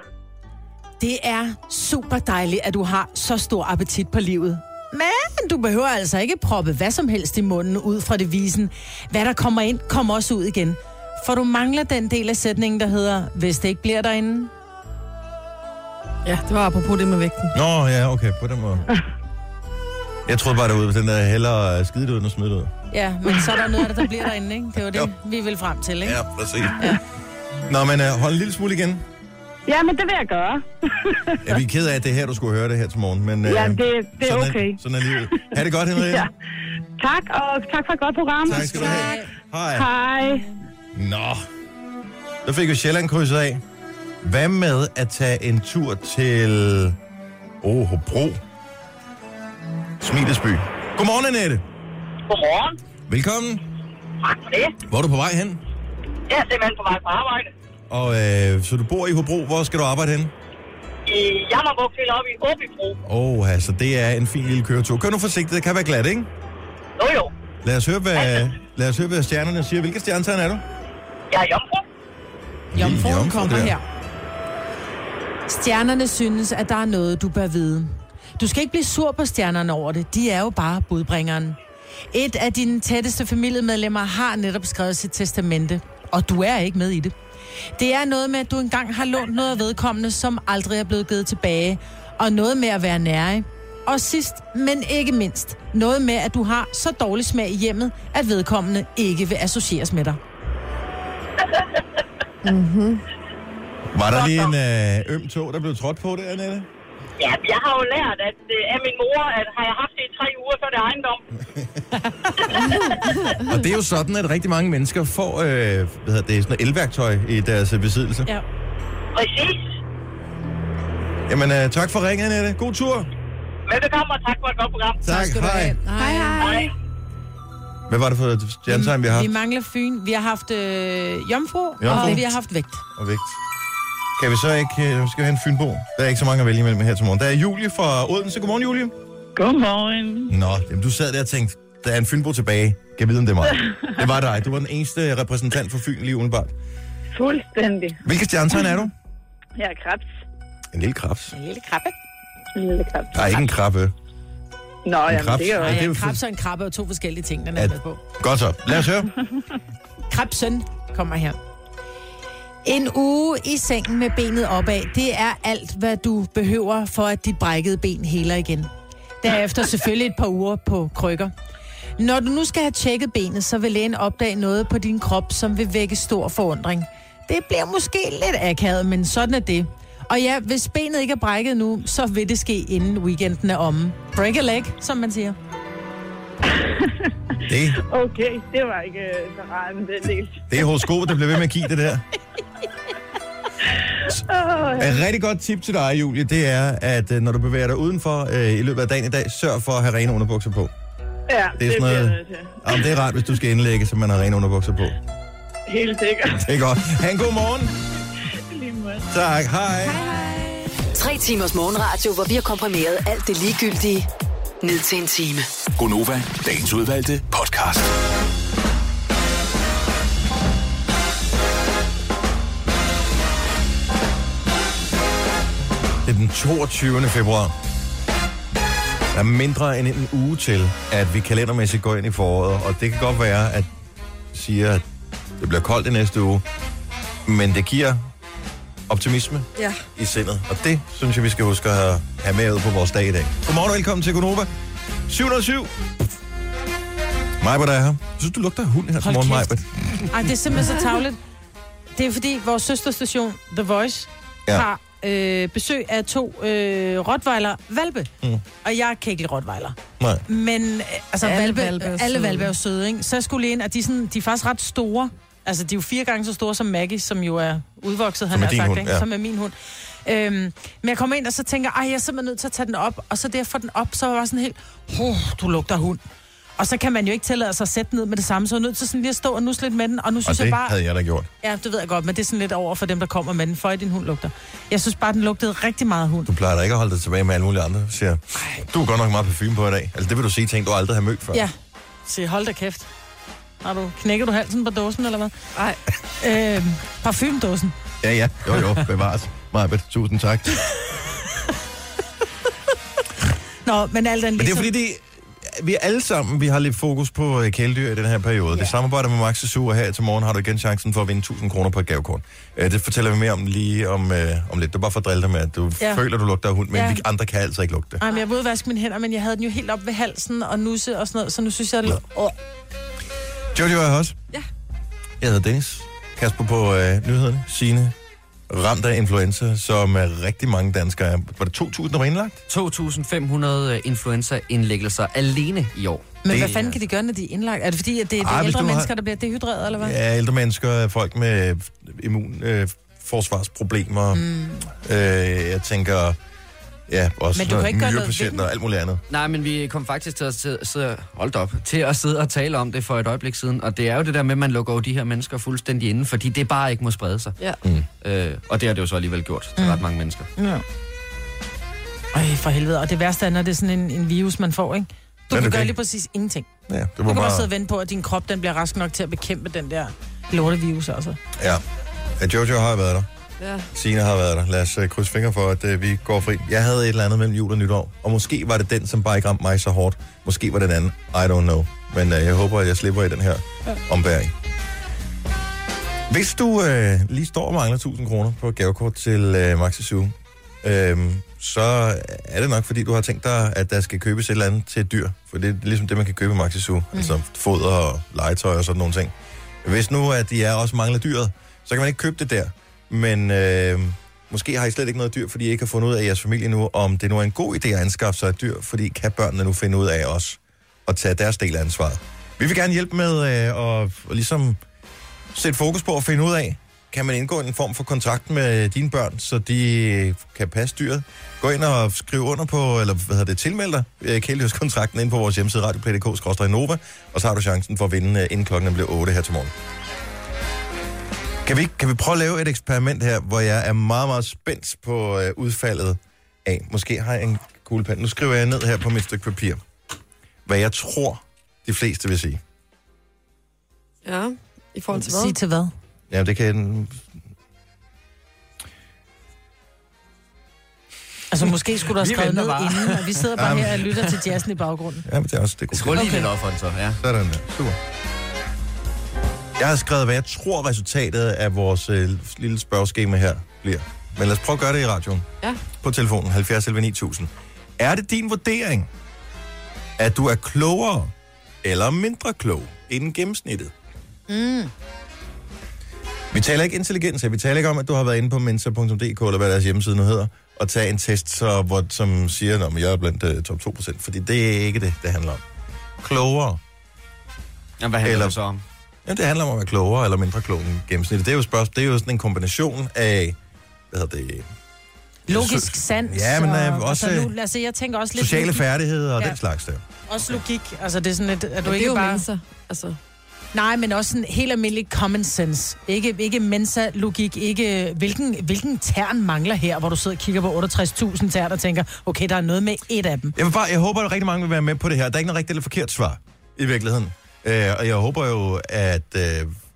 [SPEAKER 3] Det er super dejligt, at du har så stor appetit på livet. Men du behøver altså ikke proppe hvad som helst i munden ud fra devisen. Hvad der kommer ind, kommer også ud igen. For du mangler den del af sætningen, der hedder, hvis det ikke bliver derinde.
[SPEAKER 2] Ja, det var apropos det med vægten.
[SPEAKER 1] Nå, ja, okay, på den måde. Jeg troede bare, det var den der hellere skide det ud, end at smide det ud.
[SPEAKER 3] Ja, men så er der noget af det, der bliver derinde, ikke? Det var det,
[SPEAKER 1] Jo.
[SPEAKER 3] vi vil frem til, ikke?
[SPEAKER 1] Ja, præcis. Ja. Nå, men uh, hold en lille smule igen.
[SPEAKER 7] Ja, men det vil jeg gøre.
[SPEAKER 1] Ja, vi er ked af, at det er her, du skulle høre det her til morgen. Men,
[SPEAKER 7] Ja, det, det er
[SPEAKER 1] sådan
[SPEAKER 7] okay.
[SPEAKER 1] Er, sådan er livet. Ha' det godt, Henriette.
[SPEAKER 7] Ja. Tak, og tak for et godt program.
[SPEAKER 1] Tak skal du have. Hej.
[SPEAKER 7] Hej.
[SPEAKER 1] Nå. Så fik vi Sjælland krydset af. Hvad med at tage en tur til... Oh, Hobro. Smilesby. Godmorgen, Annette.
[SPEAKER 8] Godmorgen.
[SPEAKER 1] Velkommen.
[SPEAKER 8] Tak for det.
[SPEAKER 1] Hvor er du på vej hen?
[SPEAKER 8] Jeg er simpelthen på vej på arbejde.
[SPEAKER 1] Og øh, så du bor i Hobro. Hvor skal du arbejde hen?
[SPEAKER 8] I Jammerbugt helt oppe i Åbybro.
[SPEAKER 1] Åh, oh, altså det er en fin lille køretur. Kør nu forsigtigt, det kan være glat, ikke?
[SPEAKER 8] Jo jo,
[SPEAKER 1] Lad os høre, hvad, lad os høre, hvad stjernerne siger. Hvilke stjernetegn er du?
[SPEAKER 8] jeg er jomfru.
[SPEAKER 3] Jomfruen
[SPEAKER 1] Jomfru
[SPEAKER 3] kommer
[SPEAKER 1] der.
[SPEAKER 3] her. Stjernerne synes, at der er noget, du bør vide. Du skal ikke blive sur på stjernerne over det. De er jo bare budbringeren. Et af dine tætteste familiemedlemmer har netop skrevet sit testamente, og du er ikke med i det. Det er noget med, at du engang har lånt noget af vedkommende, som aldrig er blevet givet tilbage, og noget med at være nære. Og sidst, men ikke mindst, noget med, at du har så dårlig smag i hjemmet, at vedkommende ikke vil associeres med dig.
[SPEAKER 1] Var der lige en øh, øm tog, der blev trådt på det, Annette?
[SPEAKER 8] Ja, jeg har jo lært at, øh, af min mor, at har jeg haft det i tre uger, så er det ejendom.
[SPEAKER 1] Og det er jo sådan, at rigtig mange mennesker får øh, hvad hedder det, sådan noget elværktøj i deres øh, besiddelse.
[SPEAKER 3] Ja.
[SPEAKER 8] Præcis.
[SPEAKER 1] Jamen, øh, tak for ringen, Annette. God tur.
[SPEAKER 8] Velbekomme, og tak for et godt program.
[SPEAKER 1] Tak, hej.
[SPEAKER 2] Hej, hej.
[SPEAKER 8] Hej.
[SPEAKER 1] Hvad var det for et stjernetegn, vi har
[SPEAKER 3] Vi
[SPEAKER 1] haft?
[SPEAKER 3] mangler Fyn. Vi har haft øh, jomfru,
[SPEAKER 1] Jomfru.
[SPEAKER 3] og vi har haft vægt.
[SPEAKER 1] Og vægt. Kan vi så ikke... Øh, skal vi have en fynbo? Der er ikke så mange at vælge imellem her til morgen. Der er Julie fra Odense. Godmorgen, Julie.
[SPEAKER 7] Godmorgen.
[SPEAKER 1] Nå, jamen, du sad der og tænkte, der er en fynbo tilbage. Kan vide, om det er mig? Det var dig. Du var den eneste repræsentant for Fyn lige umiddelbart.
[SPEAKER 7] Fuldstændig.
[SPEAKER 1] Hvilke stjernetegn er du?
[SPEAKER 7] Jeg er krebs.
[SPEAKER 1] En lille krabs.
[SPEAKER 3] En lille krabbe.
[SPEAKER 7] En lille krebs.
[SPEAKER 1] Der er ikke en krabbe.
[SPEAKER 7] Nå, jamen,
[SPEAKER 1] krebs.
[SPEAKER 7] det er jo
[SPEAKER 1] Ej,
[SPEAKER 3] Ej,
[SPEAKER 1] det er jo
[SPEAKER 3] en krabs og en krabbe er to forskellige ting, den er
[SPEAKER 1] At-
[SPEAKER 3] med på.
[SPEAKER 1] Godt så. Lad os høre.
[SPEAKER 3] Krabsøn kommer her. En uge i sengen med benet opad, det er alt, hvad du behøver for, at dit brækkede ben heler igen. Derefter selvfølgelig et par uger på krykker. Når du nu skal have tjekket benet, så vil lægen opdage noget på din krop, som vil vække stor forundring. Det bliver måske lidt akavet, men sådan er det. Og ja, hvis benet ikke er brækket nu, så vil det ske inden weekenden er omme. Break a leg, som man siger.
[SPEAKER 1] Det,
[SPEAKER 7] Okay, det var ikke øh, så rart med den del.
[SPEAKER 1] det er horoskopet, der bliver ved med at give det der. Et rigtig godt tip til dig, Julie, det er, at øh, når du bevæger dig udenfor øh, i løbet af dagen i dag, sørg for at have rene underbukser på.
[SPEAKER 7] ja,
[SPEAKER 1] Det
[SPEAKER 7] det,
[SPEAKER 1] er
[SPEAKER 7] det
[SPEAKER 1] sådan noget-
[SPEAKER 7] til.
[SPEAKER 1] Jamen, det er rart, hvis du skal indlægge, så man har rene underbukser på.
[SPEAKER 7] Helt sikkert.
[SPEAKER 1] Det er godt. Ha' en god morgen.
[SPEAKER 7] Lige måde.
[SPEAKER 1] Tak. Hej.
[SPEAKER 5] Tre timers morgenradio, hvor vi har komprimeret alt det ligegyldige ned til en time.
[SPEAKER 6] Gonova, dagens udvalgte podcast.
[SPEAKER 1] Det er den 22. februar. Der er mindre end en uge til, at vi kalendermæssigt går ind i foråret, og det kan godt være, at siger, at det bliver koldt i næste uge, men det giver optimisme
[SPEAKER 2] Ja.
[SPEAKER 1] i sindet, og det synes jeg, vi skal huske at have- med ud på vores dag i dag. Godmorgen og velkommen til Gonova. 707. Majbert er her. Synes du lugter af hund her til morgen. Majbert?
[SPEAKER 3] Ej, det er simpelthen så tavligt. Det er fordi, vores søsterstation, The Voice,
[SPEAKER 1] Ja.
[SPEAKER 3] ja. har øh, besøg af to øh, rottweiler valpe.
[SPEAKER 1] Mm.
[SPEAKER 3] Og jeg kan ikke lide rottweiler.
[SPEAKER 1] Nej.
[SPEAKER 3] Men øh, altså,
[SPEAKER 2] Alle
[SPEAKER 3] valpe,
[SPEAKER 2] hvalpe er
[SPEAKER 3] alle valpe er jo søde, ikke? Så jeg skulle lige ind, og de er, sådan, de er faktisk ret store. Altså, de er jo fire gange så store som Maggie, som jo er udvokset, han
[SPEAKER 1] er
[SPEAKER 3] har sagt,
[SPEAKER 1] hund,
[SPEAKER 3] ikke?
[SPEAKER 1] ja.
[SPEAKER 3] Som er min hund. Øhm, men jeg kommer ind, og så tænker jeg, jeg er simpelthen nødt til at tage den op. Og så det, jeg får den op, så var jeg bare sådan helt, oh, du lugter hund. Og så kan man jo ikke tillade sig at sætte den ned med det samme, så er nødt til sådan lige at stå og nusse lidt med den. Og nu
[SPEAKER 1] Og
[SPEAKER 3] synes
[SPEAKER 1] det
[SPEAKER 3] jeg bare...
[SPEAKER 1] havde jeg da gjort.
[SPEAKER 3] Ja, det ved jeg godt, men det er sådan lidt over for dem, der kommer med den, for din hund lugter. Jeg synes bare, den lugtede rigtig meget hund.
[SPEAKER 1] Du plejer da ikke at holde dig tilbage med alle mulige andre. Siger, du er godt nok meget parfume på i dag. Altså, det vil du sige ting, du aldrig har mødt før.
[SPEAKER 3] Ja, så hold da kæft. Har du, knækker du halsen på dåsen, eller hvad?
[SPEAKER 2] Ej.
[SPEAKER 3] Øhm, parfumdåsen.
[SPEAKER 1] Ja, ja. Jo, jo. Bevares. Majbet, tusind tak.
[SPEAKER 3] Nå, men alt den
[SPEAKER 1] Men det er fordi, det, vi alle sammen, vi har lidt fokus på øh, kæledyr i den her periode. Ja. Det samarbejder med Max Sur, og her til morgen har du igen chancen for at vinde 1000 kroner på et gavekort. Øh, Det fortæller vi mere om lige om, øh, om lidt. Det er bare for at drille dig med, at du ja. Føler, du lugter af hund, men ja. Vi andre kan altså ikke lugte.
[SPEAKER 3] Ej, men jeg var vaske mine hænder, men jeg havde den jo helt op ved halsen og nusse og sådan noget, så nu synes jeg... Åh,
[SPEAKER 1] Jojo er her også.
[SPEAKER 2] Ja.
[SPEAKER 1] Jeg hedder Dennis. Kasper på øh, nyhederne. Signe. Ramt af influenza, som er rigtig mange danskere er. Var det 2.000, der var indlagt?
[SPEAKER 4] 2.500 influenza-indlæggelser alene i år.
[SPEAKER 3] men
[SPEAKER 1] Det-
[SPEAKER 3] hvad fanden kan de gøre, når de er indlagt? Er det fordi, at det, er
[SPEAKER 1] hvis
[SPEAKER 3] ældre
[SPEAKER 1] du har-
[SPEAKER 3] mennesker, der bliver dehydreret, eller hvad?
[SPEAKER 1] Ja, ældre mennesker, folk med immun øh, forsvarsproblemer. Mm. Øh, jeg tænker, ja, også
[SPEAKER 3] Men du kan ikke gøre noget
[SPEAKER 1] og alt muligt andet.
[SPEAKER 4] Nej, men vi kom faktisk til at sidde, hold op, til at sidde og tale om det for et øjeblik siden. Og det er jo det der med, at man lukker jo de her mennesker fuldstændig inde, fordi det bare ikke må sprede sig.
[SPEAKER 2] Ja.
[SPEAKER 4] Øh, og det har det jo så alligevel gjort til
[SPEAKER 3] Mm.
[SPEAKER 4] ret mange mennesker.
[SPEAKER 3] Ja. Ej, for helvede. Og det værste er, når det er sådan en, en virus, man får, ikke? Du
[SPEAKER 1] er
[SPEAKER 3] kan
[SPEAKER 1] det
[SPEAKER 3] gøre lige præcis ingenting.
[SPEAKER 1] Ja, det
[SPEAKER 3] Du kan bare sidde og vente på, at din krop den bliver rask nok til at bekæmpe den der lortevirus også.
[SPEAKER 1] Ja. ja, Jojo har været der.
[SPEAKER 2] Ja.
[SPEAKER 1] Signe har været der. Lad os uh, krydse fingre for, at uh, vi går fri. Jeg havde et eller andet mellem jul og nytår, og måske var det den, som bare ikke ramte mig så hårdt. Måske var det den anden. I don't know. Men øh, jeg håber, at jeg slipper i den her ombæring. Hvis du øh, lige står og mangler 1000 kroner på gavekort til øh, Maxi Zoo, øh, så er det nok, fordi du har tænkt dig, at der skal købes et eller andet til et dyr. For det er ligesom det, man kan købe i Maxi Zoo. Mm. Altså foder og legetøj og sådan nogle ting. Hvis nu, at de er også mangler dyret, så kan man ikke købe det der. Men øh, måske har I slet ikke noget dyr, fordi I ikke har fundet ud af jeres familie nu, om det nu er en god idé at anskaffe sig et dyr, fordi kan børnene nu finde ud af os og tage deres del af ansvaret. Vi vil gerne hjælpe med øh, at, at ligesom sætte fokus på at finde ud af, kan man indgå en form for kontrakt med dine børn, så de kan passe dyret. Gå ind og skriv under på, eller hvad hedder det, tilmeld dig øh, kæledyrs-kontrakten ind på vores hjemmeside radioplay.dk-nova, og så har du chancen for at vinde, øh, inden klokken bliver 8 her til morgen. Kan vi, kan vi prøve at lave et eksperiment her, hvor jeg er meget, meget spændt på øh, udfaldet af, måske har jeg en kuglepen. Nu skriver jeg ned her på mit stykke papir, hvad jeg tror, de fleste vil sige.
[SPEAKER 2] Ja, i forhold til hvad?
[SPEAKER 3] Sig til hvad?
[SPEAKER 1] Ja, det kan...
[SPEAKER 3] Altså, måske skulle du have skrevet ned
[SPEAKER 4] bare.
[SPEAKER 3] inden, og vi sidder bare her og lytter til jazzen i baggrunden.
[SPEAKER 1] Ja, men det er også det
[SPEAKER 4] Skål
[SPEAKER 1] godt.
[SPEAKER 4] lige lidt op for den så, ja.
[SPEAKER 1] Sådan der. Super. Jeg har skrevet, hvad jeg tror resultatet af vores øh, lille spørgeskema her bliver. Men lad os prøve at gøre det i radioen.
[SPEAKER 2] Ja.
[SPEAKER 1] På telefonen 70 11 9000. Er det din vurdering, at du er klogere eller mindre klog end gennemsnittet? Mm. Vi taler ikke intelligens her. Vi taler ikke om, at du har været inde på mensa.dk, eller hvad deres hjemmeside nu hedder, og tage en test, så, hvor, som siger, at jeg er blandt uh, top 2%. Fordi det er ikke det, det handler om. Klogere.
[SPEAKER 4] Jamen, hvad handler
[SPEAKER 1] Eller-
[SPEAKER 4] det så om?
[SPEAKER 1] Ja, det handler om at være klogere eller mindre klog end gennemsnittet. Det er jo, spørgsmål, det er jo sådan en kombination af, hvad hedder det,
[SPEAKER 3] Logisk sans.
[SPEAKER 1] Ja, men,
[SPEAKER 3] og,
[SPEAKER 1] øh, også,
[SPEAKER 3] altså, nu, altså, jeg tænker også lidt
[SPEAKER 1] sociale
[SPEAKER 3] logik,
[SPEAKER 1] færdigheder og
[SPEAKER 3] Ja.
[SPEAKER 1] den slags der.
[SPEAKER 3] Også logik. Altså, det er sådan lidt, at du
[SPEAKER 2] Men det er
[SPEAKER 3] ikke
[SPEAKER 2] jo
[SPEAKER 3] bare...
[SPEAKER 2] mensa. Altså,
[SPEAKER 3] Nej, men også sådan helt almindelig common sense. Ikke, ikke mensa-logik, ikke hvilken, hvilken tern mangler her, hvor du sidder og kigger på 68.000 tern og tænker, okay, der er noget med et af dem.
[SPEAKER 1] Jeg, vil bare, jeg håber, at rigtig mange vil være med på det her. Der er ikke noget rigtigt eller forkert svar i virkeligheden. Øh, og jeg håber jo, at, øh,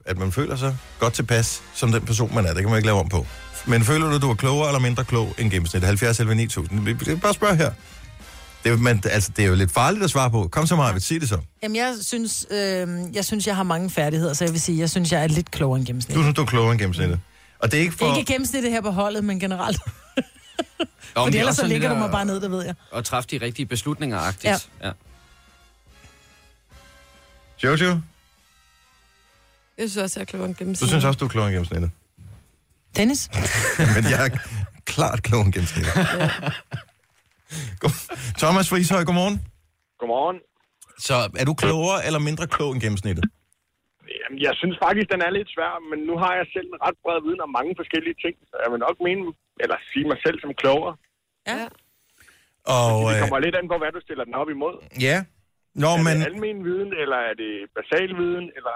[SPEAKER 1] at man føler sig godt tilpas som den person, man er. Det kan man ikke lave om på. Men føler du, at du er klogere eller mindre klog end gennemsnit? 70 11 9000. Vi- vi- Bare spørg her. Det er, jo- men, altså, det er jo lidt farligt at svare på. Kom så meget, sig det så.
[SPEAKER 3] Jamen, jeg synes, øh, jeg synes, jeg har mange færdigheder, så jeg vil sige, jeg synes, jeg er lidt klogere end
[SPEAKER 1] Du
[SPEAKER 3] gennemsnittet.
[SPEAKER 1] synes, du er klogere end gennemsnittet. Og det er ikke for...
[SPEAKER 3] Ikke gennemsnittet her på holdet, men generelt.
[SPEAKER 4] Nå, men
[SPEAKER 3] Fordi
[SPEAKER 4] det er
[SPEAKER 3] ellers så ligger
[SPEAKER 4] det
[SPEAKER 3] du
[SPEAKER 4] der
[SPEAKER 3] mig bare ned, det ved jeg.
[SPEAKER 4] At træffe de rigtige beslutninger-agtigt. Ja. ja.
[SPEAKER 1] Jojo,
[SPEAKER 2] jeg synes også, jeg er klogere end
[SPEAKER 1] du
[SPEAKER 2] gennemsnittet.
[SPEAKER 1] synes også, du er klogere end gennemsnittet.
[SPEAKER 3] Dennis?
[SPEAKER 1] Men jeg er klart klogere end gennemsnittet. God- Thomas fra Ishøj, godmorgen.
[SPEAKER 9] Godmorgen.
[SPEAKER 1] Så er du klogere eller mindre klog end gennemsnittet?
[SPEAKER 9] Jamen, jeg synes faktisk, den er lidt svær, men nu har jeg selv en ret bred viden om mange forskellige ting, så jeg vil nok mene, eller sige mig selv som klogere.
[SPEAKER 3] Ja.
[SPEAKER 1] Og,
[SPEAKER 9] Det
[SPEAKER 1] øh,
[SPEAKER 9] kommer lidt an på, hvad du stiller den op imod.
[SPEAKER 1] ja. Nå,
[SPEAKER 9] Er
[SPEAKER 1] men
[SPEAKER 9] det almen viden, eller er det basal viden, eller...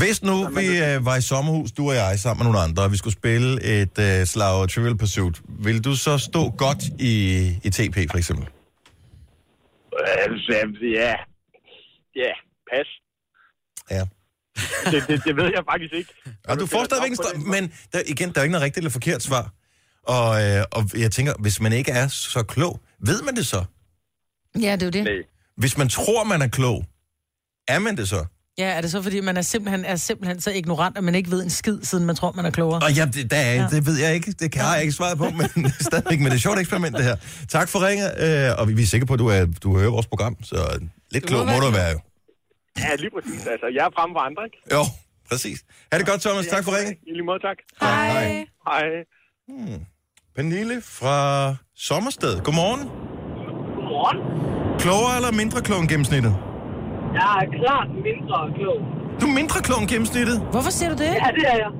[SPEAKER 1] hvis nu vi øh, var i sommerhus, du og jeg, sammen med nogle andre, og vi skulle spille et øh, slag Trivial Pursuit, vil du så stå godt i, i TP, for eksempel?
[SPEAKER 9] Altså, ja... Ja, pas.
[SPEAKER 1] Ja.
[SPEAKER 9] Det, det, det ved jeg faktisk ikke.
[SPEAKER 1] Og du får stadigvæk en
[SPEAKER 9] den
[SPEAKER 1] men der, igen, der er ikke noget rigtigt eller forkert svar. Og, øh, og jeg tænker, hvis man ikke er så klog, ved man det så?
[SPEAKER 3] Ja, det er jo det.
[SPEAKER 9] Nej.
[SPEAKER 1] Hvis man tror, man er klog, er man det så?
[SPEAKER 3] Ja, er det så, fordi man er simpelthen, er simpelthen så ignorant, at man ikke ved en skid, siden man tror, man er klogere?
[SPEAKER 1] Og ja, det, der er, ja. det ved jeg ikke. Det kan jeg ikke svaret på, men stadigvæk. Men det er et sjovt eksperiment, det her. Tak for ringet, øh, og vi, vi er sikre på, at du, er, du hører vores program, så lidt klog må du være jo.
[SPEAKER 9] Ja, lige præcis. Altså, jeg er fremme for andre, ikke?
[SPEAKER 1] Jo, præcis. Ha' det godt, Thomas. Tak for ringet.
[SPEAKER 9] I lige måde, tak.
[SPEAKER 1] Hej.
[SPEAKER 9] Hej.
[SPEAKER 1] Pernille fra Sommersted. Godmorgen.
[SPEAKER 8] Godmorgen.
[SPEAKER 1] Klogere eller mindre klog end gennemsnittet?
[SPEAKER 8] Jeg er klart mindre klog.
[SPEAKER 1] Du er mindre klog end gennemsnittet.
[SPEAKER 3] Hvorfor siger du det?
[SPEAKER 8] Ja, det er jeg.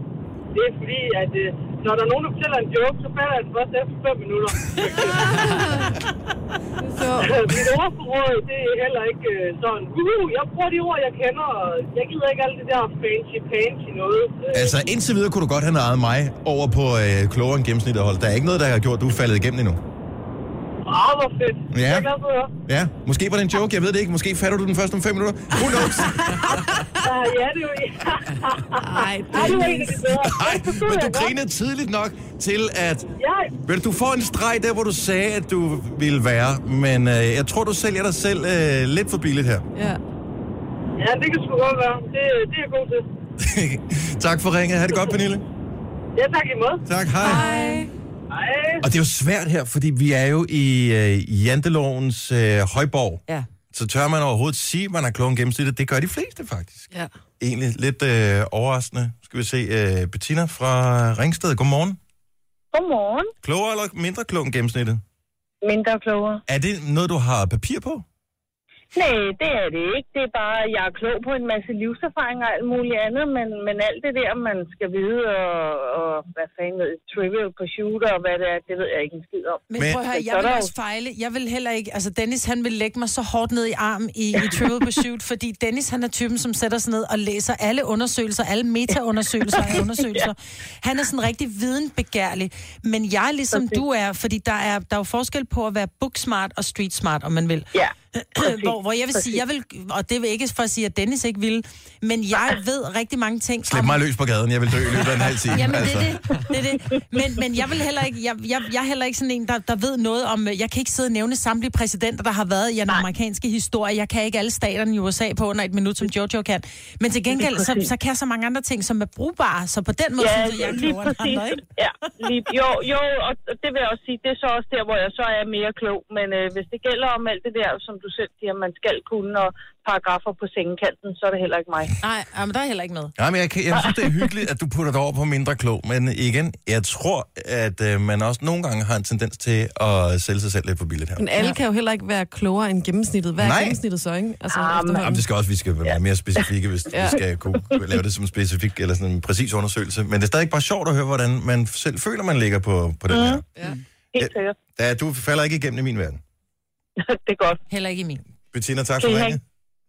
[SPEAKER 8] Det er fordi, at øh, når der er nogen, der fortæller en joke, så falder jeg den først efter 5 minutter.
[SPEAKER 2] Så,
[SPEAKER 8] Mit ordforråd, det er heller ikke øh, sådan, uh, jeg bruger de ord, jeg kender, og jeg gider ikke alt det der fancy-fancy noget. Øh,
[SPEAKER 1] Altså, indtil videre kunne du godt have naret mig over på øh, klogere end gennemsnittet hold. Der er ikke noget, der har gjort, at du er faldet igennem endnu.
[SPEAKER 8] Ah, hvor fedt.
[SPEAKER 1] Ja.
[SPEAKER 8] Jeg er glad for at høre.
[SPEAKER 1] Ja, måske var det en joke, jeg ved det ikke. Måske fatter du den først om fem minutter. Who knows?
[SPEAKER 8] Uh, ja, det er jo...
[SPEAKER 2] ej,
[SPEAKER 8] Ej, det var bedre.
[SPEAKER 1] Nej, men du grinede tidligt nok til, at
[SPEAKER 8] Ja,
[SPEAKER 1] Vel, du får en streg der, hvor du sagde, at du ville være, men øh, jeg tror, du sælger dig selv øh, lidt for billigt her.
[SPEAKER 2] ja.
[SPEAKER 8] Ja, det kan sgu godt være. Det, det er jeg god til.
[SPEAKER 1] tak for ringet. Ha' det godt, Pernille.
[SPEAKER 8] Ja, tak i måde.
[SPEAKER 1] Tak, hej.
[SPEAKER 2] Hej.
[SPEAKER 8] Hej.
[SPEAKER 1] Og det er jo svært her, fordi vi er jo i øh, jantelovens øh, højborg.
[SPEAKER 3] Ja.
[SPEAKER 1] Så tør man overhovedet sige, at man har klogen gennemsnittet. Det gør de fleste faktisk.
[SPEAKER 2] Ja.
[SPEAKER 1] Egentlig lidt øh, overraskende. Skal vi se, øh, Bettina fra Ringsted. Godmorgen.
[SPEAKER 7] Godmorgen.
[SPEAKER 1] Klogere eller mindre klog end gennemsnittet?
[SPEAKER 7] Mindre klogere.
[SPEAKER 1] Er det noget, du har papir på?
[SPEAKER 7] Nej, det er det ikke. Det er bare, at jeg er klog på en masse livserfaring og alt muligt andet, men, men alt det der, man skal vide, og, og hvad fanden ved trivial pursuit og hvad det er, det ved jeg ikke en skid om.
[SPEAKER 3] Men,
[SPEAKER 1] Men-
[SPEAKER 3] prøv at høre, jeg vil også fejle. Jeg vil heller ikke... Altså, Dennis, han vil lægge mig så hårdt ned i arm i, i Trivial Pursuit, fordi Dennis, han er typen, som sætter sig ned og læser alle undersøgelser, alle meta-undersøgelser af undersøgelser. Han er sådan rigtig videnbegærlig. Men jeg ligesom du er, fordi der er, der er jo forskel på at være book-smart og street-smart, om man vil.
[SPEAKER 7] Ja,
[SPEAKER 3] hvor, hvor jeg vil sige, jeg vil, og det vil ikke for at sige, at Dennis ikke vil, men jeg ved rigtig mange ting
[SPEAKER 1] Slip mig løs på gaden. Jeg vil dø i løbet af en halv time.
[SPEAKER 3] Jamen,
[SPEAKER 1] altså.
[SPEAKER 3] det er det. det, det. Men, men jeg vil heller ikke, jeg, jeg, jeg er heller ikke sådan en, der, der ved noget om, øh, jeg kan ikke sidde og nævne samtlige præsidenter, der har været i den amerikanske historie. Jeg kan ikke alle staterne i USA på under et minut, som Jojo kan. Men til gengæld, så, så kan jeg så mange andre ting, som er brugbare. Så på den måde,
[SPEAKER 7] ja
[SPEAKER 3] synes jeg, jeg er
[SPEAKER 7] lige
[SPEAKER 3] klogere end
[SPEAKER 7] præcis.
[SPEAKER 3] andre, ikke?
[SPEAKER 7] Ja, lige, jo, jo, og og det vil jeg også sige, det er så også der, hvor jeg så er mere klog. Men øh, hvis det gælder om alt det der, som du selv siger, man skal kunne, og paragrafer på sengekanten, så er det heller ikke mig.
[SPEAKER 3] Nej, ja, men der er heller ikke med.
[SPEAKER 1] Nej, men jeg, kan, jeg synes, det er hyggeligt, at du putter det over på mindre klog. Men igen, jeg tror, at øh, man også nogle gange har en tendens til at sælge sig selv lidt for billigt her.
[SPEAKER 2] Men alle kan jo heller ikke være klogere end gennemsnittet. Hvad er
[SPEAKER 1] Nej.
[SPEAKER 2] gennemsnittet så, ikke? Altså,
[SPEAKER 7] Ah,
[SPEAKER 2] efterhånden.
[SPEAKER 1] Jamen, det skal også, vi skal være mere specifikke, hvis ja.
[SPEAKER 2] Ja.
[SPEAKER 1] vi skal kunne lave det som specifik eller sådan en præcis undersøgelse. Men det er stadig bare sjovt at høre, hvordan man selv føler, man ligger på, på den her.
[SPEAKER 2] Ja.
[SPEAKER 7] Helt sikkert.
[SPEAKER 1] Da, du falder ikke igennem i min verden.
[SPEAKER 7] det er godt.
[SPEAKER 3] Heller ikke i min.
[SPEAKER 1] Bettina, tak
[SPEAKER 7] Kan
[SPEAKER 1] for
[SPEAKER 7] have,
[SPEAKER 1] ringet.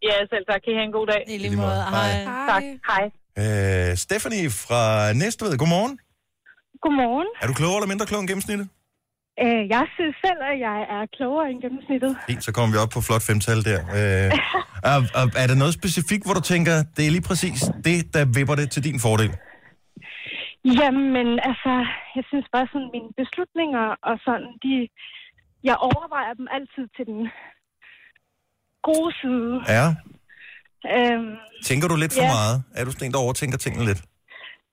[SPEAKER 7] ja, selv tak. Kan I have en god dag?
[SPEAKER 3] I
[SPEAKER 1] lige måde. Hej.
[SPEAKER 3] Hej.
[SPEAKER 7] Tak. Hej.
[SPEAKER 1] Øh, Stephanie fra Næstved, godmorgen.
[SPEAKER 10] Godmorgen.
[SPEAKER 1] Er du klogere eller mindre klog end gennemsnittet?
[SPEAKER 10] Øh, jeg synes selv, at jeg er klogere end gennemsnittet.
[SPEAKER 1] Fint, så kommer vi op på flot femtal der. Øh, og, og er der noget specifikt, hvor du tænker, det er lige præcis det, der vipper det til din fordel?
[SPEAKER 10] Jamen, altså, jeg synes bare sådan, mine beslutninger og sådan, de, jeg overvejer dem altid til den gode side.
[SPEAKER 1] Ja.
[SPEAKER 10] Øhm,
[SPEAKER 1] Tænker du lidt for
[SPEAKER 10] Ja.
[SPEAKER 1] meget? Er du sådan en, der overtænker tingene lidt?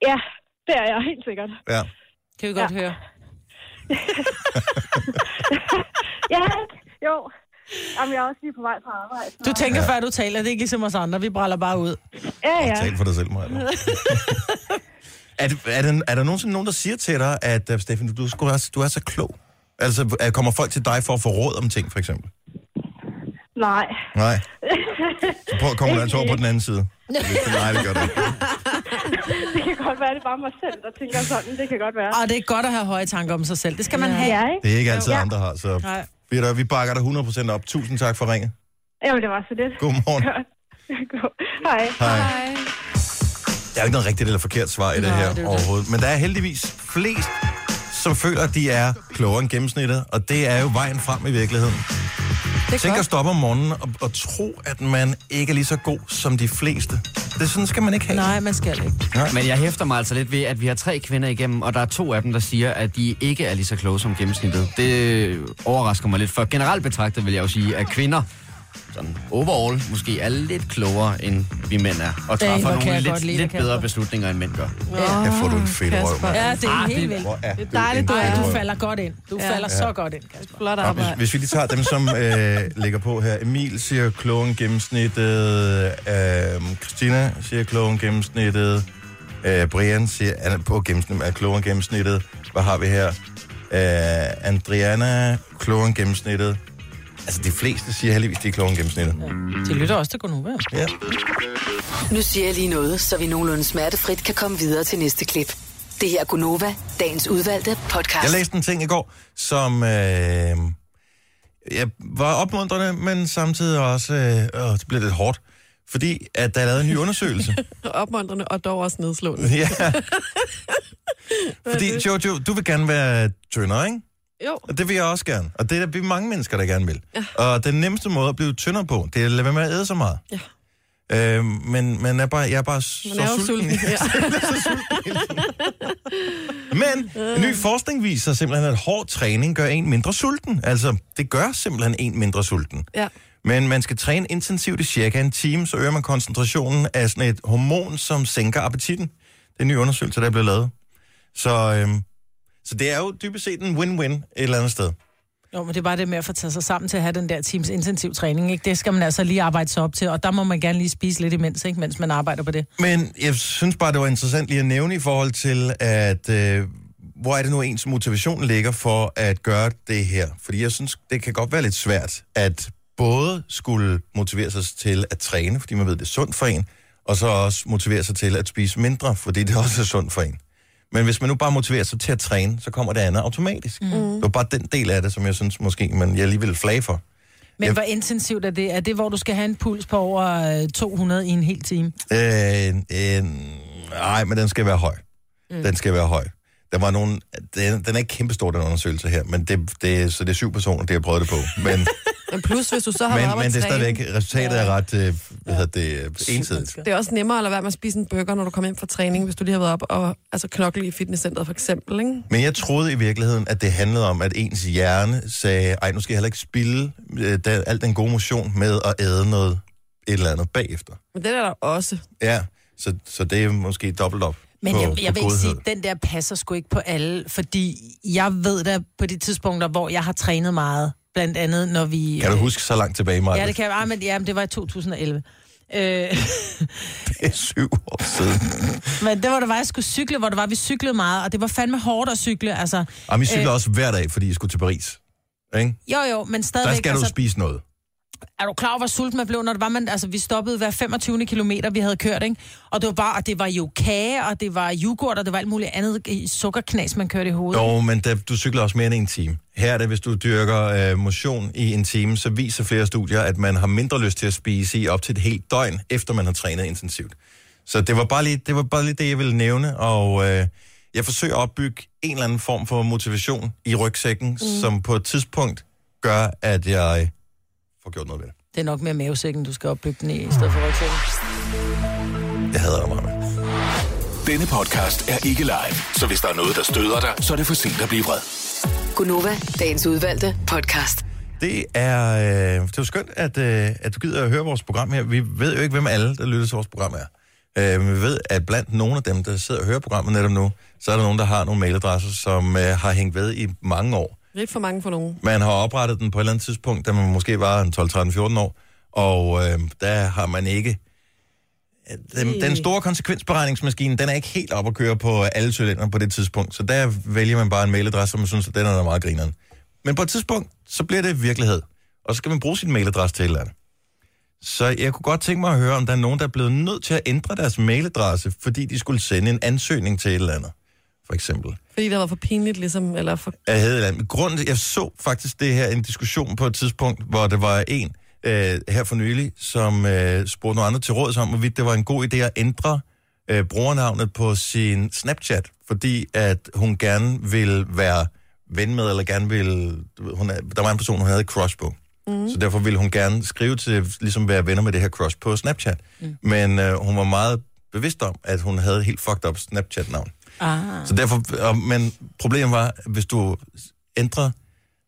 [SPEAKER 10] ja, det er jeg helt sikkert.
[SPEAKER 1] Ja.
[SPEAKER 3] Kan vi godt høre.
[SPEAKER 10] Ja, jo. Jamen, jeg er også lige på vej fra arbejde. så-
[SPEAKER 3] Du tænker, før du taler, det er ikke ligesom os andre. Vi bræller bare ud.
[SPEAKER 10] Ja, ja.
[SPEAKER 1] Tal for dig selv, Maja. er, det, er, der, er der nogensinde nogen, der siger til dig, at uh, Steffen, du, er sgu også- du er så klog? Altså, er- kommer folk til dig for at få råd om ting, for eksempel?
[SPEAKER 10] Nej.
[SPEAKER 1] Nej. Så prøv at komme der over på den anden side. Nej, det gør det ikke.
[SPEAKER 10] det kan godt være, det er bare mig selv, der tænker sådan. Det kan godt være.
[SPEAKER 3] Og det er godt at have høje tanker om sig selv. Det skal man have.
[SPEAKER 10] Ja, ikke?
[SPEAKER 1] Det er ikke altid,
[SPEAKER 10] Ja.
[SPEAKER 1] andre har, så
[SPEAKER 3] Nej.
[SPEAKER 1] vi, der, vi bakker dig 100% op. Tusind tak for ringet.
[SPEAKER 10] Jamen, det var så lidt.
[SPEAKER 1] Godmorgen.
[SPEAKER 10] God. Hej.
[SPEAKER 1] Hej.
[SPEAKER 2] Hej.
[SPEAKER 1] Der er ikke noget rigtigt eller forkert svar i det her
[SPEAKER 3] er det.
[SPEAKER 1] overhovedet. Men der er heldigvis flest, som føler, at de er klogere end gennemsnittet. Og det er jo vejen frem i virkeligheden.
[SPEAKER 2] Det
[SPEAKER 1] Tænk
[SPEAKER 2] er
[SPEAKER 1] at stoppe om morgenen og, og tro, at man ikke er lige så god som de fleste. Det sådan skal man ikke have.
[SPEAKER 3] Nej, man skal ikke.
[SPEAKER 4] Men jeg hæfter mig altså lidt ved, at vi har tre kvinder igennem, og der er to af dem, der siger, at de ikke er lige så kloge som gennemsnittet. Det overrasker mig lidt, for generelt betragtet vil jeg jo sige, at kvinder sådan overall måske er lidt klogere, end vi mænd er, og træffer
[SPEAKER 3] kan
[SPEAKER 4] nogle lidt,
[SPEAKER 3] lide,
[SPEAKER 4] lidt
[SPEAKER 3] Kasper.
[SPEAKER 4] bedre beslutninger, end mænd gør.
[SPEAKER 1] Jeg får du en fedt røv. Mand.
[SPEAKER 3] Ja, det er
[SPEAKER 4] Ah,
[SPEAKER 3] helt
[SPEAKER 4] det-
[SPEAKER 3] vildt.
[SPEAKER 2] Det er dejligt, du er.
[SPEAKER 3] Du falder godt ind. Du
[SPEAKER 2] Ja.
[SPEAKER 3] falder så godt ind, Kasper.
[SPEAKER 2] Flot arbejde.
[SPEAKER 1] hvis, hvis vi lige tager dem, som øh, ligger på her. Emil siger klogen gennemsnittet. Øh, Christina siger klogen gennemsnittet. Øh, Brian siger er på gennemsnittet, er klogen gennemsnittet. Hvad har vi her? Øh, Andriana, klogen gennemsnittet. Altså, de fleste siger heldigvis, de er klogen gennemsnittet.
[SPEAKER 3] De lytter også til Gunova.
[SPEAKER 1] Ja.
[SPEAKER 5] Nu siger jeg lige noget, så vi nogenlunde smertefrit kan komme videre til næste klip. Det her er Gunova, dagens udvalgte podcast.
[SPEAKER 1] Jeg læste en ting i går, som øh, ja, var opmuntrende, men samtidig også øh, det blev lidt hårdt. Fordi at der er lavet en ny undersøgelse.
[SPEAKER 2] Opmuntrende og dog også nedslående.
[SPEAKER 1] ja. Fordi Jojo, du vil gerne være tyndere, ikke?
[SPEAKER 2] Jo.
[SPEAKER 1] Og det vil jeg også gerne. Og det er der er mange mennesker, der gerne vil. Ja. Og den nemmeste måde at blive tyndere på, det er at lade være med at æde så meget.
[SPEAKER 2] Ja.
[SPEAKER 1] Øh, men men er bare, jeg er bare så
[SPEAKER 2] Man er jo sulten. Ja.
[SPEAKER 1] Men ny forskning viser simpelthen, at hård træning gør en mindre sulten. Altså, det gør simpelthen en mindre sulten.
[SPEAKER 2] ja.
[SPEAKER 1] Men man skal træne intensivt i cirka en time, så øger man koncentrationen af sådan et hormon, som sænker appetitten. Det er en ny undersøgelse, der er blevet lavet. Så, øhm, så det er jo dybest set en win-win et eller andet sted.
[SPEAKER 3] Jo, men det er bare det med at få taget sig sammen til at have den der teams intensiv træning, ikke? Det skal man altså lige arbejde sig op til, og der må man gerne lige spise lidt imens, ikke? Mens man arbejder på det.
[SPEAKER 1] Men jeg synes bare, det var interessant lige at nævne i forhold til, at øh, hvor er det nu ens motivation ligger for at gøre det her? Fordi jeg synes, det kan godt være lidt svært at både skulle motivere sig til at træne, fordi man ved, det er sundt for en, og så også motivere sig til at spise mindre, fordi det også er sundt for en. Men hvis man nu bare motiverer sig til at træne, så kommer det andet automatisk. Mm. Det var bare den del af det, som jeg synes måske, man jeg lige vil flage for.
[SPEAKER 3] Men
[SPEAKER 1] Jeg-
[SPEAKER 3] hvor intensivt er det? Er det, hvor du skal have en puls på over øh, 200 i en hel time?
[SPEAKER 1] Øh, øh, nej, men den skal være høj. Mm. Den skal være høj. Der var nogen, den, den er ikke kæmpestor, den undersøgelse her, men det, det, så det er syv personer, det har prøvet det på. Men,
[SPEAKER 2] Men plus, hvis du så har
[SPEAKER 1] men, men det er stadigvæk, resultatet er ret, øh, hvad hedder det, øh, ensidigt.
[SPEAKER 2] Det er også nemmere at lade være med at spise en burger, når du kommer hjem fra træning, hvis du lige har været op og altså, knokle i fitnesscenteret for eksempel, ikke?
[SPEAKER 1] Men jeg troede i virkeligheden, at det handlede om, at ens hjerne sagde, ej, nu skal jeg heller ikke spille øh, da, al den gode motion med at æde noget et eller andet bagefter.
[SPEAKER 2] Men det er der også.
[SPEAKER 1] Ja, så, så det er måske dobbelt op
[SPEAKER 3] Men
[SPEAKER 1] på,
[SPEAKER 3] jeg,
[SPEAKER 1] på
[SPEAKER 3] jeg vil ikke sige, at den der passer sgu ikke på alle, fordi jeg ved da på de tidspunkter, hvor jeg har trænet meget, blandt andet når vi...
[SPEAKER 1] Kan du huske så langt tilbage, Maja?
[SPEAKER 3] Ja, det kan jeg. Ah, men, ja, men det var i 2011. Øh,
[SPEAKER 1] det er syv år siden.
[SPEAKER 3] men det var der var, jeg skulle cykle, hvor det var, vi cyklede meget, og det var fandme hårdt at cykle. Altså,
[SPEAKER 1] Og vi cykler
[SPEAKER 3] Øh.
[SPEAKER 1] også hver dag, fordi I skulle til Paris. Ikke?
[SPEAKER 3] jo, jo, men
[SPEAKER 1] Der
[SPEAKER 3] stadigvæk...
[SPEAKER 1] skal du
[SPEAKER 3] altså,
[SPEAKER 1] spise noget.
[SPEAKER 3] Er du klar over, hvor sulten man blev, når det var, man, altså, vi stoppede hver 25. kilometer, vi havde kørt, ikke? Og det var bare, og det var jo kage, og det var yoghurt, og det var alt muligt andet sukkerknas, man kørte i hovedet.
[SPEAKER 1] Jo, men da, du cykler også mere end en time. Her er det, hvis du dyrker øh, motion i en time, så viser flere studier, at man har mindre lyst til at spise i op til et helt døgn, efter man har trænet intensivt. Så det var bare lige det, var bare lige det jeg ville nævne, og øh, jeg forsøger at opbygge en eller anden form for motivation i rygsækken, mm. som på et tidspunkt gør, at jeg får gjort noget ved det.
[SPEAKER 3] Det er nok mere mavesækken, du skal opbygge den i, i stedet for rygsækken.
[SPEAKER 1] Jeg hader dig meget.
[SPEAKER 6] Denne podcast er ikke live, så hvis der er noget, der støder dig, så er det for sent at blive vred.
[SPEAKER 5] Gunova, dagens udvalgte podcast.
[SPEAKER 1] Det er, øh, det er jo skønt, at, øh, at du gider at høre vores program her. Vi ved jo ikke, hvem alle, der lytter til vores program er. Øh, men vi ved, at blandt nogle af dem, der sidder og hører programmet netop nu, så er der nogen, der har nogle mailadresser, som øh, har hængt ved i mange år.
[SPEAKER 2] Lidt for mange for nogen.
[SPEAKER 1] Man har oprettet den på et eller andet tidspunkt, da man måske var en 12, 13, 14 år, og øh, der har man ikke... Den, den store konsekvensberegningsmaskine, den er ikke helt op at køre på alle cylinder på det tidspunkt, så der vælger man bare en mailadresse, som man synes, at den er meget grineren. Men på et tidspunkt, så bliver det virkelighed, og så skal man bruge sin mailadresse til et eller andet. Så jeg kunne godt tænke mig at høre, om der er nogen, der er blevet nødt til at ændre deres mailadresse, fordi de skulle sende en ansøgning til et eller andet, for eksempel.
[SPEAKER 2] Fordi det var for pinligt, ligesom, eller for...
[SPEAKER 1] Jeg havde eller. Grunden, jeg så faktisk det her en diskussion på et tidspunkt, hvor der var en øh, her for nylig, som øh, spurgte nogle andre til råds om, hvorvidt det var en god idé at ændre øh, brugernavnet på sin Snapchat, fordi at hun gerne ville være ven med, eller gerne ville... Hun er, der var en person, hun havde crush på. Mm. Så derfor ville hun gerne skrive til, ligesom være venner med det her crush på Snapchat. Mm. Men øh, hun var meget bevidst om, at hun havde helt fucked up Snapchat-navn.
[SPEAKER 3] Ah.
[SPEAKER 1] Så derfor, og, men problemet var, hvis du ændrer,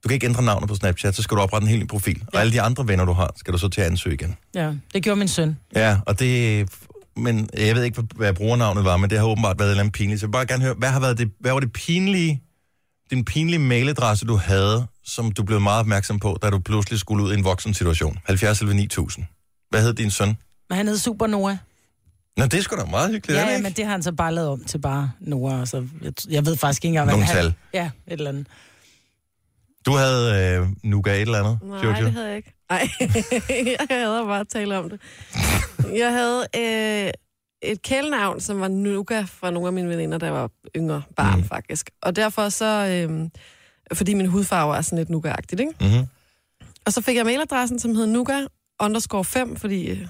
[SPEAKER 1] du kan ikke ændre navnet på Snapchat, så skal du oprette en helt ny profil. Ja. Og alle de andre venner, du har, skal du så til at ansøge igen.
[SPEAKER 3] Ja, det gjorde min søn.
[SPEAKER 1] Ja, og det, men jeg ved ikke, hvad- brugernavnet var, men det har åbenbart været et eller andet pinligt. Så jeg vil bare gerne høre, hvad, har været det, hvad var det pinlige, din pinlige mailadresse, du havde, som du blev meget opmærksom på, da du pludselig skulle ud i en voksen situation? 70 eller 9000. Hvad hed din søn?
[SPEAKER 3] Han hed Super Noah.
[SPEAKER 1] Nå, det er sgu da meget hyggeligt, er
[SPEAKER 3] Ja,
[SPEAKER 1] det
[SPEAKER 3] ja,
[SPEAKER 1] ikke?
[SPEAKER 3] men det har han så bare lavet om til bare Noah. Så jeg, jeg ved faktisk ikke engang, hvad
[SPEAKER 1] Nogle
[SPEAKER 3] han...
[SPEAKER 1] tal.
[SPEAKER 3] Ja, et eller andet.
[SPEAKER 1] Du havde øh, Nuga et eller andet,
[SPEAKER 2] Nej,
[SPEAKER 1] Jojo?
[SPEAKER 2] det havde jeg ikke. Nej, jeg havde bare at tale om det. Jeg havde øh, et kælenavn, som var Nuka fra nogle af mine veninder, der var yngre barn, mm. faktisk. Og derfor så... Øh, fordi min hudfarve er sådan lidt Nuka-agtigt, ikke?
[SPEAKER 1] Mm-hmm.
[SPEAKER 2] Og så fik jeg mailadressen, som hed Nuka underscore 5, fordi øh,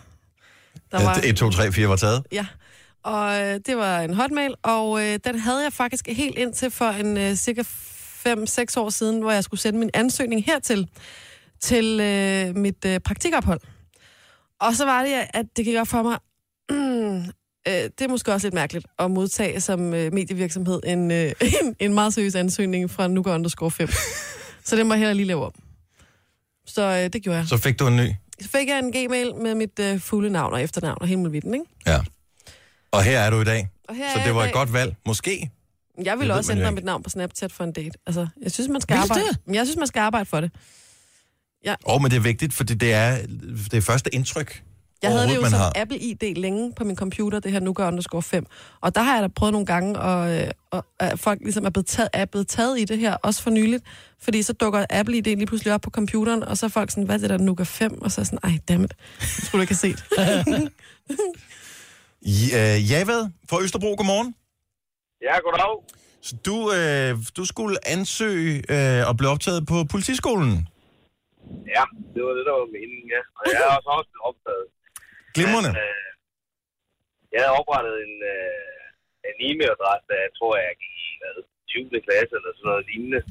[SPEAKER 2] der var...
[SPEAKER 1] 1, 2, 3, 4 var taget.
[SPEAKER 2] Ja, og øh, det var en hotmail, og øh, den havde jeg faktisk helt indtil for en øh, cirka 5-6 år siden, hvor jeg skulle sende min ansøgning hertil, til øh, mit øh, praktikophold. Og så var det, at det gik op for mig, øh, det er måske også lidt mærkeligt at modtage som øh, medievirksomhed en, øh, en, en meget seriøs ansøgning fra Nuka underscore 5. så det må jeg heller lige lave om. Så øh, det gjorde jeg.
[SPEAKER 1] Så fik du en ny.
[SPEAKER 2] Så fik jeg en gmail med mit øh, fulde navn og efternavn og muligheden, ikke?
[SPEAKER 1] Ja. Og her er du i dag.
[SPEAKER 2] Og her
[SPEAKER 1] Så det var et godt valg. Måske.
[SPEAKER 2] Jeg vil også ændre mit navn på Snapchat for en date. Altså, jeg synes, man skal
[SPEAKER 3] Vil
[SPEAKER 2] arbejde.
[SPEAKER 3] det?
[SPEAKER 2] Jeg synes, man skal arbejde for det.
[SPEAKER 1] Åh, oh, men det er vigtigt, fordi det er det er første indtryk,
[SPEAKER 2] Jeg havde det jo som
[SPEAKER 1] har.
[SPEAKER 2] Apple ID længe på min computer, det her Nuka underscore 5. Og der har jeg da prøvet nogle gange, og, øh, og at folk ligesom er blevet, taget, er blevet taget i det her, også for nyligt. Fordi så dukker Apple ID lige pludselig op på computeren, og så er folk sådan, hvad er det der Nuka 5? Og så er jeg sådan, ej, dammit, det skulle du ikke have set.
[SPEAKER 1] Ja, Javad fra Østerbro, godmorgen.
[SPEAKER 9] Ja, goddag.
[SPEAKER 1] Så du, øh, du skulle ansøge øh, og blive optaget på politiskolen.
[SPEAKER 9] Ja, det var det, der var meningen, ja. Og jeg er også også blevet optaget.
[SPEAKER 1] Glimrende.
[SPEAKER 9] Men, øh, jeg havde oprettet en, øh, en e-mailadresse, da jeg tror, jeg gik i hvad, 20. klasse eller sådan noget lignende.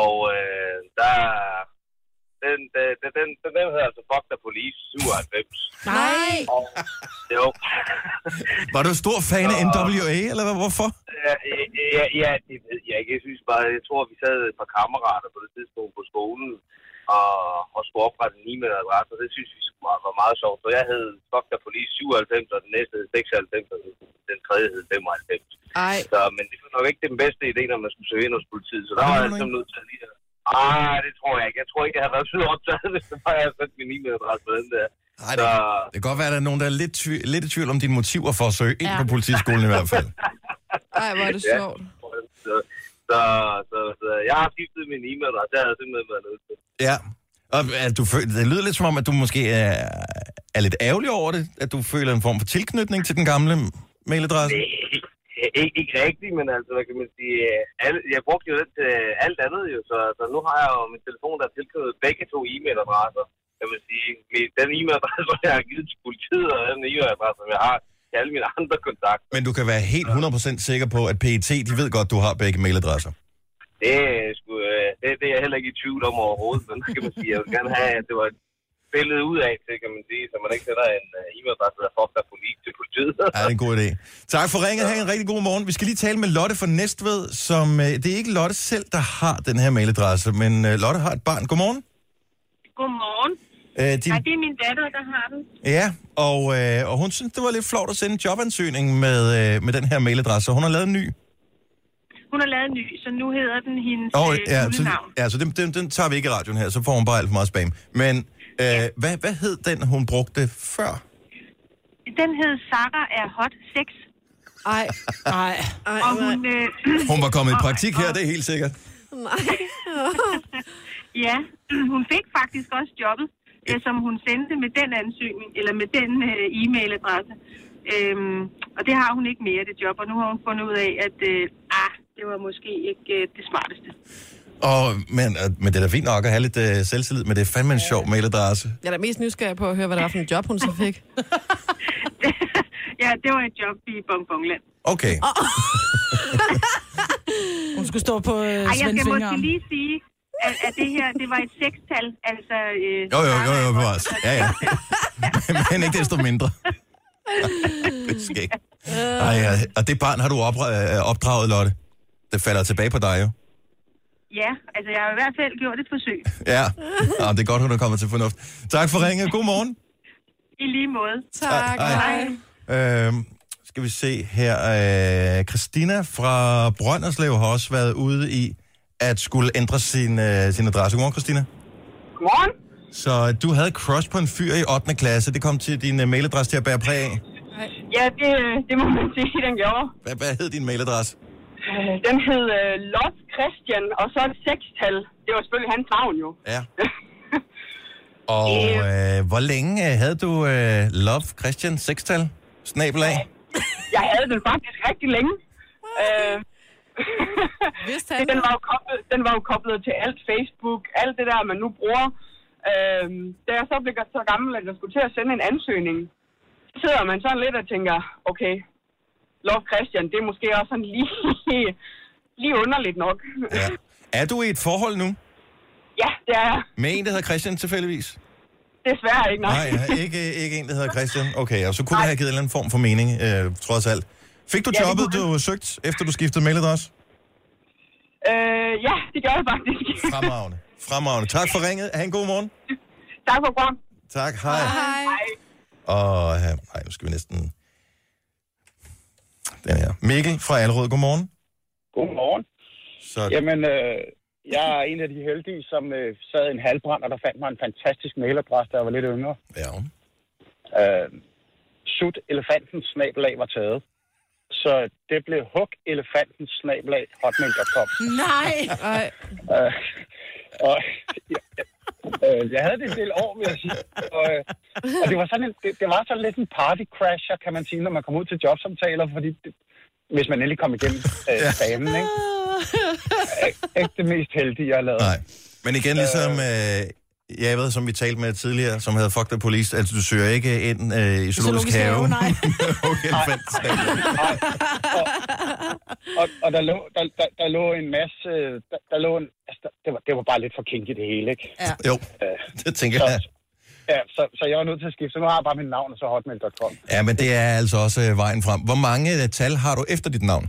[SPEAKER 9] Og øh, der... Den, den, den, den, den, den hedder altså Fuck the Police 97.
[SPEAKER 2] Nej!
[SPEAKER 9] Og, jo.
[SPEAKER 1] Var du stor fan af NWA, eller hvad? hvorfor?
[SPEAKER 9] Ja, ja, ja, det ved jeg ikke. Jeg synes bare, jeg tror, vi sad et par kammerater på det tidspunkt på skolen og, og skulle oprette en e-mailadresse, og det synes vi var meget sjovt. Så jeg hed Fuck the Police 97, og den næste hed 96, og den tredje hed 95.
[SPEAKER 2] Ej.
[SPEAKER 9] Så, men det var nok ikke den bedste idé, når man skulle søge ind hos politiet. Så der var jeg simpelthen nødt til at lige... Ej, det tror jeg ikke. Jeg tror ikke, jeg havde været så optaget, hvis det var, jeg havde sat min e-mailadresse på den der.
[SPEAKER 1] Nej, det, det kan godt være, at der er nogen, der er lidt, tvi- lidt i tvivl om dine motiver for at søge ind ja. på politiskolen i hvert fald.
[SPEAKER 2] Ej, hvor er det sjovt.
[SPEAKER 9] Så, så, så, så, jeg har skiftet min e-mailadresse. Det har jeg simpelthen været nødt til.
[SPEAKER 1] Ja. Og at du føl- det lyder lidt som om, at du måske er, er lidt ærgerlig over det, at du føler en form for tilknytning til den gamle mailadresse.
[SPEAKER 9] Ikke, ikke, ikke rigtigt, men altså, hvad kan man sige, alle, jeg brugte jo det til alt andet jo, så, så nu har jeg jo min telefon, der er tilknyttet begge to e-mailadresser, kan man sige. Den e-mailadresse, jeg har givet til politiet, og den e-mailadresse, som jeg har til alle mine andre kontakter.
[SPEAKER 1] Men du kan være helt 100% sikker på, at PET, de ved godt, du har begge mailadresser.
[SPEAKER 9] Det, er sgu, øh, det, det er jeg heller ikke i tvivl om overhovedet, men kan man sige, jeg vil gerne have, at det var et billede ud af til, kan man sige, så man ikke sætter en uh, e-mailadresse, der fuck der politik til politiet.
[SPEAKER 1] Ja, det er en god idé. Tak for ringet. Ha' en rigtig god morgen. Vi skal lige tale med Lotte fra Næstved, som... Øh, det er ikke Lotte selv, der har den her mailadresse, men øh, Lotte har et barn. Godmorgen. Øh, din...
[SPEAKER 11] Nej, det er min datter, der har den.
[SPEAKER 1] Ja, og, øh, og hun synes, det var lidt flot at sende en jobansøgning med, øh, med den her mailadresse, så hun har lavet en ny.
[SPEAKER 11] Hun har lavet en ny, så nu hedder den hendes
[SPEAKER 1] Og,
[SPEAKER 11] øh,
[SPEAKER 1] ja, så,
[SPEAKER 11] navn.
[SPEAKER 1] ja, så den, den, den tager vi ikke i radioen her, så får hun bare alt for meget spam. Men øh, hvad, hvad hed den, hun brugte før?
[SPEAKER 11] Den hed Sarah er hot 6.
[SPEAKER 2] Ej.
[SPEAKER 3] Ej.
[SPEAKER 11] Og hun... Øh,
[SPEAKER 1] Hun var kommet i praktik her, det er helt sikkert.
[SPEAKER 11] Nej. ja, hun fik faktisk også jobbet, øh, som hun sendte med den ansøgning, eller med den øh, e-mailadresse. Øhm, og det har hun ikke mere, det job, og nu har hun fundet ud af, at øh, ah, det var måske ikke øh, det smarteste.
[SPEAKER 1] Og, men, øh, men det er da fint nok at have lidt øh, selvtillid, men det er fandme en sjov mailadresse.
[SPEAKER 2] Jeg er da mest nysgerrig på at høre, hvad det var for en job, hun så fik.
[SPEAKER 11] Ja, det var et job i Bongbongland.
[SPEAKER 1] Okay.
[SPEAKER 3] Hun skulle stå på øh,
[SPEAKER 11] Ej, jeg skal måske lige sige, at, at det her, det var et sekstal, altså... Øh,
[SPEAKER 1] Jo, jo, jo, jo, bevares. Ja, ja. men ikke desto mindre. det er skægt. Ej, ja. Og det barn har du øh, opdraget, Lotte. Det falder tilbage på dig jo.
[SPEAKER 11] Ja, altså jeg har i hvert fald gjort et forsøg.
[SPEAKER 1] Ja, ja det er godt, hun er kommet til fornuft. Tak for ringet. God morgen.
[SPEAKER 11] I lige måde.
[SPEAKER 1] Tak. Hej. Øhm, skal vi se her. Øh, Christina fra Brønderslev har også været ude i at skulle ændre sin, øh, sin adresse. Godmorgen, Christina.
[SPEAKER 7] Godmorgen.
[SPEAKER 1] Så du havde crush på en fyr i 8. klasse. Det kom til din uh, mailadresse til at bære præg af.
[SPEAKER 7] Ja, det, det må man sige, den gjorde.
[SPEAKER 1] Hvad, hvad hed din mailadresse?
[SPEAKER 7] Øh, Den hed uh, Love Christian, og så et sekstal. Det var selvfølgelig hans navn jo.
[SPEAKER 1] Ja. Og øh, hvor længe øh, havde du øh, Love Christian sextal? Snabel af?
[SPEAKER 7] Jeg havde den faktisk rigtig længe. Øh, den, var jo koblet, den var jo koblet til alt Facebook, alt det der, man nu bruger. Øh, da jeg så blev så gammel, at jeg skulle til at sende en ansøgning, så sidder man sådan lidt og tænker, okay, Love Christian, det er måske også sådan lige, lige underligt nok.
[SPEAKER 1] Ja. Er du i et forhold nu?
[SPEAKER 7] ja, det er jeg.
[SPEAKER 1] Med en, der hedder Christian tilfældigvis?
[SPEAKER 7] Desværre ikke, nej.
[SPEAKER 1] Nej, ikke, ikke en, der hedder Christian. Okay, og så kunne det have givet en eller anden form for mening, øh, trods alt. Fik du
[SPEAKER 7] Ja,
[SPEAKER 1] jobbet, du søgt, efter du skiftede mailadresse?
[SPEAKER 7] Øh, ja, det gør jeg faktisk.
[SPEAKER 1] Fremragende. Fremragende. Tak for ringet. Ha' en god morgen.
[SPEAKER 7] tak for program.
[SPEAKER 1] Tak, hej.
[SPEAKER 10] Hej.
[SPEAKER 1] Og øh, nej, nu skal vi næsten... Den her. Mikkel fra Allerød, godmorgen.
[SPEAKER 12] Godmorgen.
[SPEAKER 1] Så
[SPEAKER 12] Jamen, øh, jeg er en af de heldige, som øh, sad i en halvbrand, og der fandt mig en fantastisk mailadresse, da jeg var lidt yngre.
[SPEAKER 1] Ja.
[SPEAKER 12] Øh, sut elefantens snabelag var taget. Så det blev hug elefantens snabelag hotmail.com.
[SPEAKER 3] Nej!
[SPEAKER 12] Øh, og jeg, øh, jeg havde det en del år, vil jeg sige. Og, øh, og det var sådan en, det, det var sådan lidt en party crasher, kan man sige, når man kom ud til jobsamtaler, fordi det, hvis man endelig kom igennem øh, banen, ikke? Ik- Ikke det mest heldige, jeg har lavet.
[SPEAKER 1] Nej. Men igen, ligesom øh, jeg ved, som vi talte med tidligere, som havde Fuck the Police, altså du søger ikke ind øh, i zoologisk have.
[SPEAKER 12] nej.
[SPEAKER 1] okay, elefant.
[SPEAKER 12] Og, og der, lå, der, der, der lå en masse... Der, der lå en, altså, der, det, var, det var bare lidt for kinky det hele, ikke?
[SPEAKER 3] Ja.
[SPEAKER 1] Jo, det tænker
[SPEAKER 12] så,
[SPEAKER 1] jeg.
[SPEAKER 12] Ja, så, så jeg var nødt til at skifte. Så nu har jeg bare mit navn, og så hotmail.com.
[SPEAKER 1] Ja, men det er altså også øh, vejen frem. Hvor mange øh, tal har du efter dit navn?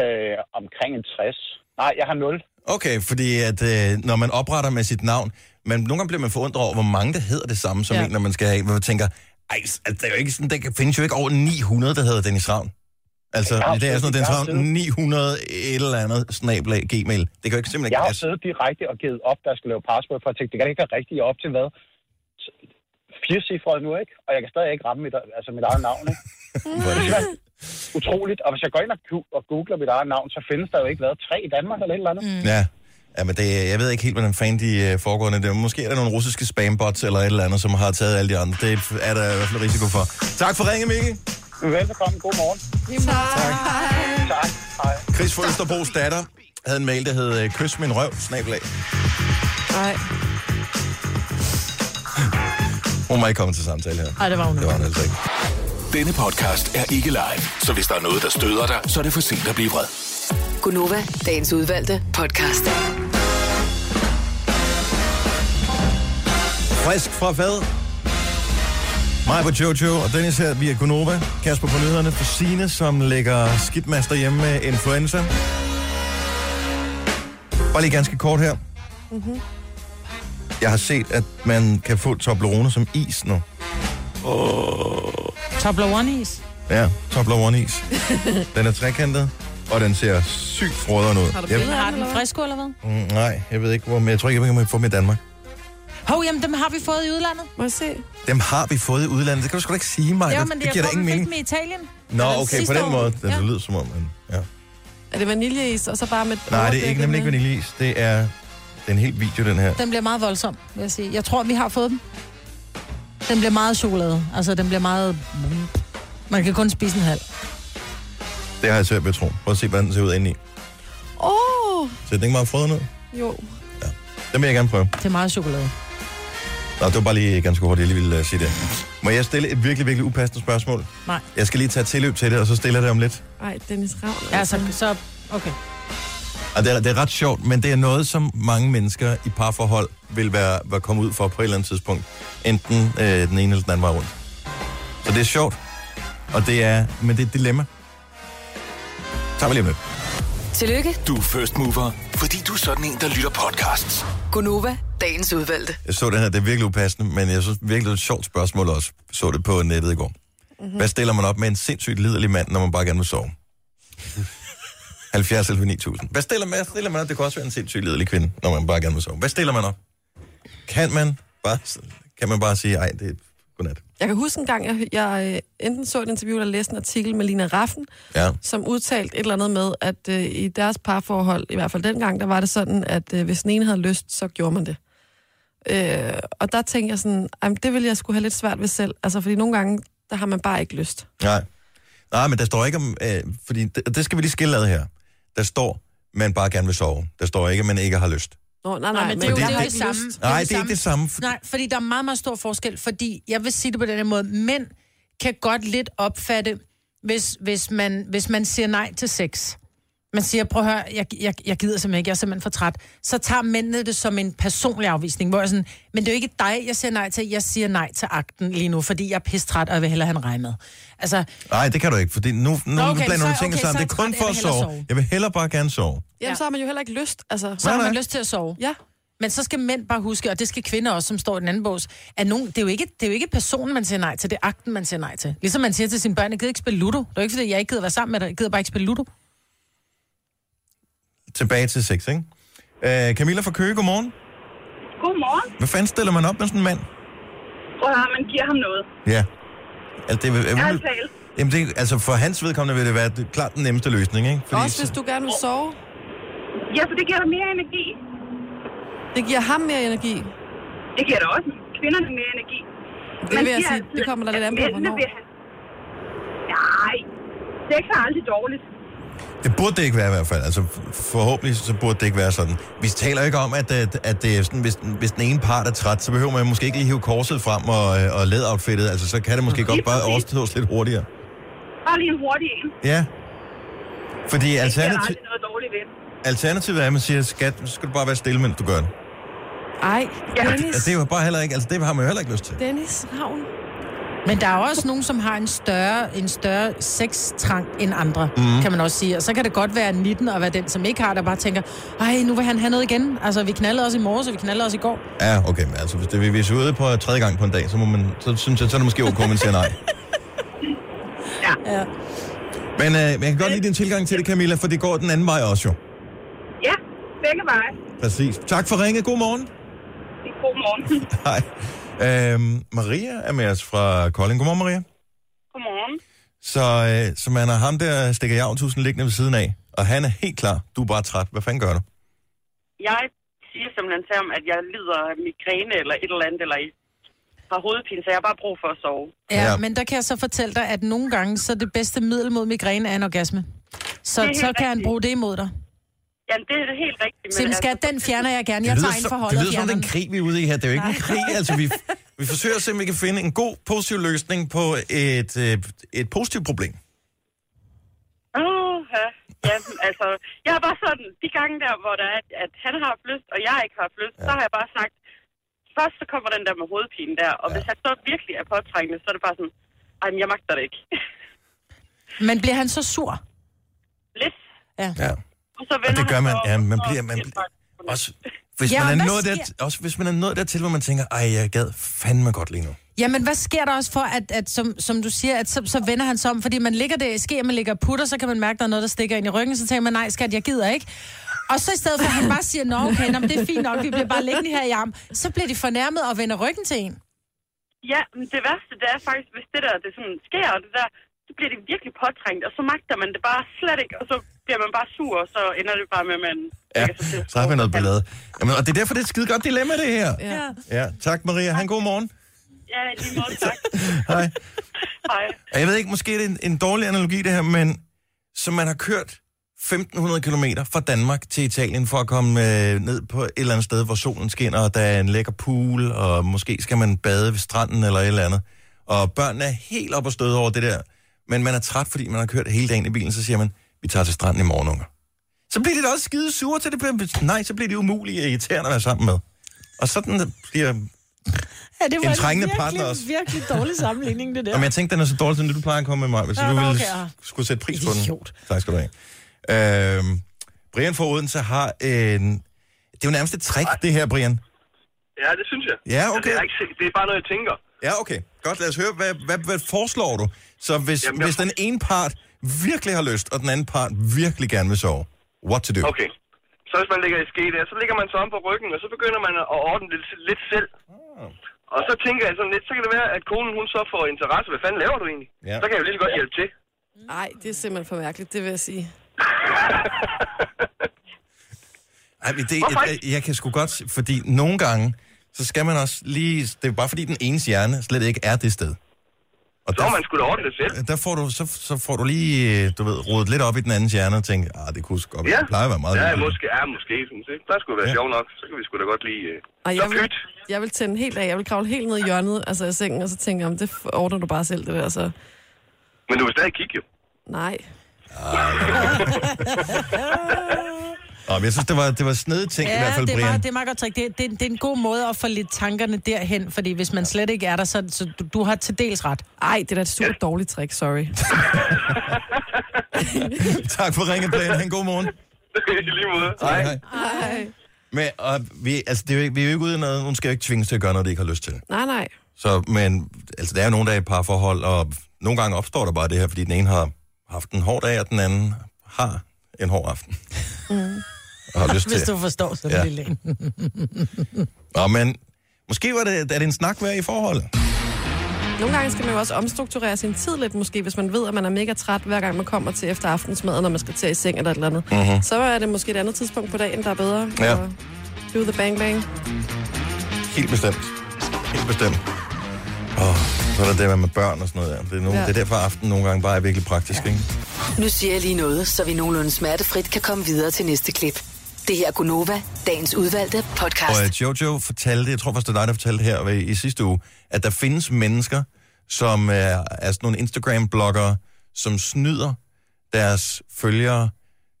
[SPEAKER 12] Øh, omkring en 60. Nej, jeg har 0.
[SPEAKER 1] Okay, fordi at øh, når man opretter med sit navn, men nogle gange bliver man forundret over, hvor mange der hedder det samme som
[SPEAKER 12] Ja.
[SPEAKER 1] en, når man skal have, hvor man tænker, ej, altså, der, er jo ikke sådan, der findes jo ikke over 900, der hedder Dennis Ravn. Altså,
[SPEAKER 12] Jeg
[SPEAKER 1] det er sådan noget, Dennis
[SPEAKER 12] jeg har
[SPEAKER 1] Ravn,
[SPEAKER 12] siddet-
[SPEAKER 1] 900 et eller andet snablag gmail. Det kan jo ikke simpelthen
[SPEAKER 12] Jeg
[SPEAKER 1] ikke
[SPEAKER 12] har siddet direkte og givet op, jeg skulle lave password, for at tænke, det kan ikke være rigtigt op til hvad? Fire cifre nu, ikke? Og jeg kan stadig ikke ramme mit, altså mit eget navn, ikke? Utroligt. Og hvis jeg går ind og, og googler mit eget navn, så findes der jo ikke været tre i Danmark eller et eller andet. Mm.
[SPEAKER 1] Ja. Ja, men det, jeg ved ikke helt, hvordan fanden de øh, foregår. Det. er- Måske er der nogle russiske spambots eller et eller andet, som har taget alle de andre. Det er der i hvert fald risiko for. Tak for ringen, Mikkel.
[SPEAKER 12] Velbekomme. God morgen.
[SPEAKER 1] Tak.
[SPEAKER 12] Tak. Hej.
[SPEAKER 1] Chris fra Østerbros datter havde en mail, der hed øh, Kys min røv, snablag.
[SPEAKER 13] Nej.
[SPEAKER 1] Hun må ikke komme til samtale her.
[SPEAKER 3] Ej, det var hun
[SPEAKER 1] Det var hun altså ikke.
[SPEAKER 6] Denne podcast er ikke live, så hvis der er noget, der støder dig, så er det for sent at blive vred.
[SPEAKER 5] Gunova, dagens udvalgte podcast.
[SPEAKER 1] Frisk fra fad. Mig på Jojo og Dennis her via Gunova. Kasper på nyhederne for Sine, som lægger skidmaster hjemme med influenza. Bare lige ganske kort her.
[SPEAKER 13] Mm-hmm.
[SPEAKER 1] Jeg har set, at man kan få Toblerone som is nu. Oh. Ja, Toblerone is. Den er trekantet, og den ser sygt frøderen ud.
[SPEAKER 3] Har du
[SPEAKER 1] jeg,
[SPEAKER 3] billeder Har den frisk eller hvad?
[SPEAKER 1] mm, nej, jeg ved ikke, hvor, men jeg tror ikke, jeg kan få dem i Danmark.
[SPEAKER 3] Hov, jamen dem har vi fået i udlandet.
[SPEAKER 13] Må jeg se?
[SPEAKER 1] Dem har vi fået i udlandet. Det kan du sgu da ikke sige mig.
[SPEAKER 3] Ja,
[SPEAKER 1] det,
[SPEAKER 3] men det,
[SPEAKER 1] det giver da ingen mening.
[SPEAKER 3] dem i Italien.
[SPEAKER 1] Nå, okay, på den
[SPEAKER 3] år.
[SPEAKER 1] måde. Det,
[SPEAKER 3] Ja.
[SPEAKER 1] lyder som om, men, ja.
[SPEAKER 13] Er det vaniljeis, og så bare med...
[SPEAKER 1] Nej, det er ikke, nemlig ikke
[SPEAKER 13] med-
[SPEAKER 1] vaniljeis. Det er, det er en hel video, den her.
[SPEAKER 3] Den bliver meget voldsom, vil jeg sige. Jeg tror, vi har fået dem. Den bliver meget chokolade. Altså, den bliver meget... Man kan kun spise en halv.
[SPEAKER 1] Det har jeg svært ved at tro. Prøv at se, hvordan den ser ud indeni.
[SPEAKER 13] Åh! Oh,
[SPEAKER 1] Ser den ikke meget frøden ud?
[SPEAKER 13] jo.
[SPEAKER 1] Den vil jeg gerne prøve.
[SPEAKER 3] Det er meget chokolade.
[SPEAKER 1] Nå, det var bare lige ganske hurtigt, jeg lige ville uh, sige det. Må jeg stille et virkelig, virkelig upassende spørgsmål?
[SPEAKER 3] Nej.
[SPEAKER 1] Jeg skal lige tage tilløb til det, og så stiller jeg det om lidt.
[SPEAKER 13] Ej, Dennis Ravn.
[SPEAKER 3] Ja, så, så okay.
[SPEAKER 1] Og det er, det er ret sjovt, men det er noget, som mange mennesker i parforhold vil være, være kommet ud for på et eller andet tidspunkt. Enten øh, den ene eller den anden vej rundt. Så det er sjovt. Og det er, men det er et dilemma. Vi lige lidt.
[SPEAKER 5] Tillykke,
[SPEAKER 6] Du er first mover, fordi du er sådan en, der lytter podcasts.
[SPEAKER 5] Gunova, dagens udvalgte.
[SPEAKER 1] Jeg så det her, det er virkelig upassende, men jeg synes virkelig, det er et sjovt spørgsmål også. Jeg så det på nettet i går. Mm-hmm. Hvad stiller man op med en sindssygt liderlig mand, når man bare gerne vil sove? 70 eller 9000. Hvad stiller man, stiller man op? Det kan også være en sindssygt liderlig kvinde, når man bare gerne vil sove. Hvad stiller man op? Kan man bare, kan man bare sige, ej, det er godnat.
[SPEAKER 13] Jeg kan huske en gang, jeg, jeg øh, enten så et interview eller læste en artikel med Lina Raffen,
[SPEAKER 1] Ja.
[SPEAKER 13] som udtalte et eller andet med, at øh, i deres parforhold, i hvert fald dengang, der var det sådan, at øh, hvis den ene havde lyst, så gjorde man det. Øh, og der tænkte jeg sådan, jamen, det ville jeg skulle have lidt svært ved selv. Altså, fordi nogle gange, der har man bare ikke lyst.
[SPEAKER 1] Nej. Nej, men der står ikke om... Øh, fordi det, det skal vi lige skille ad her. Der står, man bare gerne vil sove. Der står ikke, at man ikke har lyst.
[SPEAKER 13] Nå, nej, nej,
[SPEAKER 3] men det er jo det,
[SPEAKER 1] det-
[SPEAKER 3] det samme.
[SPEAKER 1] Nej, det er ikke det samme.
[SPEAKER 3] Nej, fordi der er meget, meget stor forskel. Fordi, jeg vil sige det på den her måde, mænd kan godt lidt opfatte, hvis, hvis, man, hvis man siger nej til sex. Man siger, prøv at høre, jeg, jeg, jeg gider simpelthen ikke, jeg er simpelthen for træt. Så tager mændene det som en personlig afvisning, hvor jeg sådan, men det er jo ikke dig, jeg siger nej til, jeg siger nej til akten lige nu, fordi jeg er pisse og jeg vil hellere have en regn med. Altså,
[SPEAKER 1] Nej, det kan du ikke, fordi nu, nu
[SPEAKER 3] Nå, okay,
[SPEAKER 1] blander du tingene
[SPEAKER 3] okay,
[SPEAKER 1] sammen. Det er kun for at sove.
[SPEAKER 3] sove.
[SPEAKER 1] Jeg vil hellere bare gerne sove.
[SPEAKER 13] Jamen,
[SPEAKER 3] Ja.
[SPEAKER 13] så har man jo heller ikke lyst. Altså,
[SPEAKER 3] så har man lyst til at sove.
[SPEAKER 13] Ja.
[SPEAKER 3] Men så skal mænd bare huske, og det skal kvinder også, som står i den anden bås, at nogen, det, er jo ikke, det er jo ikke personen, man siger nej til, det er akten, man siger nej til. Ligesom man siger til sine børn, jeg gider ikke spille Ludo. Det er jo ikke, fordi jeg ikke gider være sammen med dig, jeg gider bare ikke spille Ludo.
[SPEAKER 1] Tilbage til sex, ikke? Øh, Camilla fra Køge, godmorgen.
[SPEAKER 14] Godmorgen.
[SPEAKER 1] Hvad fanden stiller man op med sådan en mand?
[SPEAKER 14] Prøv at man giver ham noget.
[SPEAKER 1] Ja. Altså, det, er,
[SPEAKER 14] Ærligt talt.
[SPEAKER 1] Jamen, det, altså for hans vedkommende vil det være det, klart den nemmeste løsning, ikke?
[SPEAKER 2] Også hvis du gerne vil sove.
[SPEAKER 14] Ja, for det giver dig mere energi.
[SPEAKER 2] Det giver ham mere energi.
[SPEAKER 14] Det giver da også kvinderne mere energi.
[SPEAKER 2] Det
[SPEAKER 14] Man
[SPEAKER 2] vil jeg sige,
[SPEAKER 14] altid,
[SPEAKER 2] det kommer der lidt an på, hvornår.
[SPEAKER 14] vil have- Nej, sex er aldrig dårligt.
[SPEAKER 1] Det burde det ikke være i hvert fald. Altså forhåbentlig så burde det ikke være sådan. Vi taler ikke om, at, at, at det er sådan, hvis, den- hvis den ene part er træt, så behøver man måske ikke lige hive korset frem og, og læderoutfittet. Altså så kan det måske godt bare overstås lidt hurtigere.
[SPEAKER 14] Bare lige en hurtig en.
[SPEAKER 1] Ja. Fordi
[SPEAKER 14] Det er
[SPEAKER 1] alternativ,
[SPEAKER 14] aldrig noget dårligt ved.
[SPEAKER 1] alternativet er, at man siger, skat, så skal du bare være stille, mens du gør det.
[SPEAKER 2] Ej,
[SPEAKER 1] Ja.
[SPEAKER 2] Dennis.
[SPEAKER 1] Det er jo bare heller ikke, altså det har man jo heller ikke lyst til.
[SPEAKER 2] Dennis Ravn.
[SPEAKER 3] Men der er også nogen, som har en større, en større sextrang end andre, mm. kan man også sige. Og så kan det godt være 19 og være den, som ikke har, der bare tænker, ej, nu vil han have noget igen. Altså, vi knaldede også i morges, og vi knaldede også i går.
[SPEAKER 1] Ja, okay, men altså hvis, det, hvis vi er ude på tredje gang på en dag, så, må man, så synes jeg, så er det måske ok, at man siger nej.
[SPEAKER 3] Ja.
[SPEAKER 1] Men øh, jeg kan godt lide din tilgang til det, Camilla, for det går den anden vej også jo.
[SPEAKER 14] Ja, begge veje.
[SPEAKER 1] Præcis. Tak for ringet. God morgen.
[SPEAKER 14] God morgen.
[SPEAKER 1] Hej. Øhm, Maria er med os fra Kolding. Godmorgen, Maria.
[SPEAKER 14] Godmorgen.
[SPEAKER 1] Så, øh, så man har ham der stikker javntusen liggende ved siden af, og han er helt klar. Du er bare træt. Hvad fanden gør du?
[SPEAKER 7] Jeg siger simpelthen til ham, at jeg lider af migræne eller et eller andet, eller har hovedpine, så jeg har bare brug for at sove.
[SPEAKER 3] Ja, ja, men der kan jeg så fortælle dig, at nogle gange, så er det bedste middel mod migræne er en orgasme. Så, så kan han
[SPEAKER 7] rigtigt.
[SPEAKER 3] bruge det imod dig.
[SPEAKER 7] Ja, det er helt rigtigt.
[SPEAKER 3] Sim, skat, den fjerner jeg gerne. Jeg
[SPEAKER 1] det
[SPEAKER 3] tager
[SPEAKER 1] som,
[SPEAKER 3] for
[SPEAKER 1] det
[SPEAKER 3] holdet og
[SPEAKER 1] lyder som den krig, vi er ude i her. Det er jo ikke en krig. Altså, vi, vi forsøger at se, om vi kan finde en god, positiv løsning på et, øh, et positivt problem.
[SPEAKER 7] Åh, ja. ja, altså, jeg har bare sådan, de gange der, hvor der er, at han har haft lyst, og jeg ikke har haft lyst, ja. så har jeg bare sagt, først så kommer den der med hovedpine der, og ja. hvis han så virkelig er påtrængende, så er det bare sådan, ej, men jeg magter det ikke.
[SPEAKER 3] Men bliver han så sur?
[SPEAKER 7] Lidt.
[SPEAKER 3] Ja.
[SPEAKER 1] ja.
[SPEAKER 7] Og så
[SPEAKER 1] Og
[SPEAKER 7] vender
[SPEAKER 1] det gør man, ja, man bliver, man bliver, også, hvis,
[SPEAKER 3] Ja,
[SPEAKER 1] man er nået der,
[SPEAKER 3] sker-
[SPEAKER 1] også hvis man er nået dertil, hvor man tænker, ej, jeg gad fandme godt lige nu.
[SPEAKER 3] Jamen, hvad sker der også for, at, at som, som du siger, at så, så vender han sig om, fordi man ligger der i sker, man ligger putter, så kan man mærke, der er noget, der stikker ind i ryggen, så tænker man, nej, skat, jeg gider ikke. Og så i stedet for, at han bare siger, nå, okay, nå, det er fint nok, vi bliver bare liggende her i arm, så bliver de fornærmet og vender ryggen til en.
[SPEAKER 7] Ja, men det værste, det er faktisk, hvis det der, det sådan sker, og det der, så bliver det virkelig påtrængt, og så magter man det bare slet ikke, og så bliver man bare sur, og så ender det bare med, at man...
[SPEAKER 1] Ja, så har vi noget ballade. Jamen, og det er derfor, det er et skide godt dilemma, det her.
[SPEAKER 7] Ja.
[SPEAKER 1] Ja, tak Maria. Han god morgen.
[SPEAKER 7] Ja, lige måde, tak.
[SPEAKER 1] Hej.
[SPEAKER 7] Hej.
[SPEAKER 1] Jeg ved ikke, måske er det en, en dårlig analogi det her, men som man har kørt 1500 km fra Danmark til Italien for at komme øh, ned på et eller andet sted, hvor solen skinner, og der er en lækker pool, og måske skal man bade ved stranden eller et eller andet. Og børnene er helt op og støde over det der. Men man er træt, fordi man har kørt hele dagen i bilen, så siger man, vi tager til stranden i morgen, unger. Så bliver de da også skide sure til det. bliver- Nej, så bliver de umulige og irriterende at være sammen med. Og sådan bliver...
[SPEAKER 3] Ja, det
[SPEAKER 1] En trængende partner også.
[SPEAKER 3] virkelig dårlig sammenligning, det der.
[SPEAKER 1] Om jeg tænkte, den er så dårlig, som det du plejer at komme med mig, så
[SPEAKER 3] Nå,
[SPEAKER 1] du ville
[SPEAKER 3] okay, ja.
[SPEAKER 1] skulle sætte pris på den. Tak skal du have. Øhm, Brian fra Odense har en... Det er jo nærmest et trick, det her, Brian.
[SPEAKER 13] Ja, det synes jeg.
[SPEAKER 1] Ja, okay.
[SPEAKER 13] Det er, ikke, det er bare noget, jeg tænker.
[SPEAKER 1] Ja, okay. Godt, lad os høre, hvad, hvad, hvad foreslår du? Så hvis,
[SPEAKER 13] Jamen, jeg-
[SPEAKER 1] hvis den ene part virkelig har lyst, og den anden part virkelig gerne vil sove, what to do?
[SPEAKER 13] Okay. Så hvis man ligger i ske der, så ligger man så om på ryggen, og så begynder man at ordne det lidt, lidt selv. Og så tænker jeg sådan lidt, så kan det være, at konen hun så får interesse. Hvad fanden laver du egentlig?
[SPEAKER 1] Ja.
[SPEAKER 13] Så kan jeg jo lige så godt hjælpe til.
[SPEAKER 2] Nej, det er simpelthen for mærkeligt, det vil jeg sige.
[SPEAKER 1] Ej, men det, jeg, jeg kan sgu godt, fordi nogle gange, så skal man også lige... Det er bare fordi, den ene hjerne slet ikke er det sted. Og
[SPEAKER 13] Så har man skulle ordne det selv.
[SPEAKER 1] Der får du, så, så får du lige, øh, du ved, rodet lidt op i den andens hjerne og tænke, ah, det kunne sgu godt. Det plejer at være meget
[SPEAKER 13] ja,
[SPEAKER 1] hyggeligt."
[SPEAKER 13] måske, ja, måske. Synes jeg. Der skulle være
[SPEAKER 1] Ja.
[SPEAKER 13] ja. sjov nok. Så kan vi sgu da godt lige... Øh,
[SPEAKER 2] Og
[SPEAKER 13] så
[SPEAKER 2] jeg vil, jeg vil tænde helt af. Jeg vil kravle helt ned i hjørnet, altså i sengen, og så tænke om det ordner du bare selv, det der. Så
[SPEAKER 13] Men du vil stadig kigge jo.
[SPEAKER 2] nej.
[SPEAKER 1] Nå, men jeg synes, det var, det var snede ting ja, i hvert fald,
[SPEAKER 3] det er,
[SPEAKER 1] Brian.
[SPEAKER 3] meget, det er meget godt trick. Det, det, det er en god måde at få lidt tankerne derhen, fordi hvis man slet ikke er der, så, så du, du har til dels ret.
[SPEAKER 2] Ej, det er da et super dårligt trick, sorry.
[SPEAKER 1] tak for ringen, Brian. Han god morgen.
[SPEAKER 13] I lige måde.
[SPEAKER 1] Hej, hej.
[SPEAKER 2] Hej.
[SPEAKER 1] Men og vi, altså, det er jo, ikke- vi er jo ikke ude i noget, hun skal jo ikke tvinges til at gøre noget, de ikke har lyst til.
[SPEAKER 2] Nej, nej.
[SPEAKER 1] Så, men altså, der er jo er i et parforhold, og nogle gange opstår der bare det her, fordi den ene har haft en hård dag, og den anden har en hård aften.
[SPEAKER 3] Mm.
[SPEAKER 1] Og har lyst
[SPEAKER 3] Hvis
[SPEAKER 1] til.
[SPEAKER 3] du forstår sådan
[SPEAKER 1] Ja.
[SPEAKER 3] lille en.
[SPEAKER 1] Nå, men måske var det, er det en snak værd i forholdet.
[SPEAKER 2] Nogle gange skal man jo også omstrukturere sin tid lidt, måske, hvis man ved, at man er mega træt, hver gang man kommer til efter aftensmaden, når man skal til i seng eller et eller andet.
[SPEAKER 1] Mhm.
[SPEAKER 2] Så er det måske et andet tidspunkt på dagen, der er bedre.
[SPEAKER 1] Ja.
[SPEAKER 2] Og Do the bang bang.
[SPEAKER 1] Helt bestemt. Helt bestemt. Og så er der det med børn og sådan noget der. Det er, nogle,
[SPEAKER 5] Ja.
[SPEAKER 1] ja. det er derfor, aften nogle gange bare er virkelig praktisk, ja. ikke?
[SPEAKER 5] Nu siger jeg lige noget, så vi nogenlunde smertefrit kan komme videre til næste klip. Det her er Gunova, dagens udvalgte podcast.
[SPEAKER 1] Og uh, Jojo fortalte, jeg tror faktisk, det er dig, der fortalte her ved- i sidste uge, at der findes mennesker, som er, er sådan nogle Instagram-bloggere, som snyder deres følgere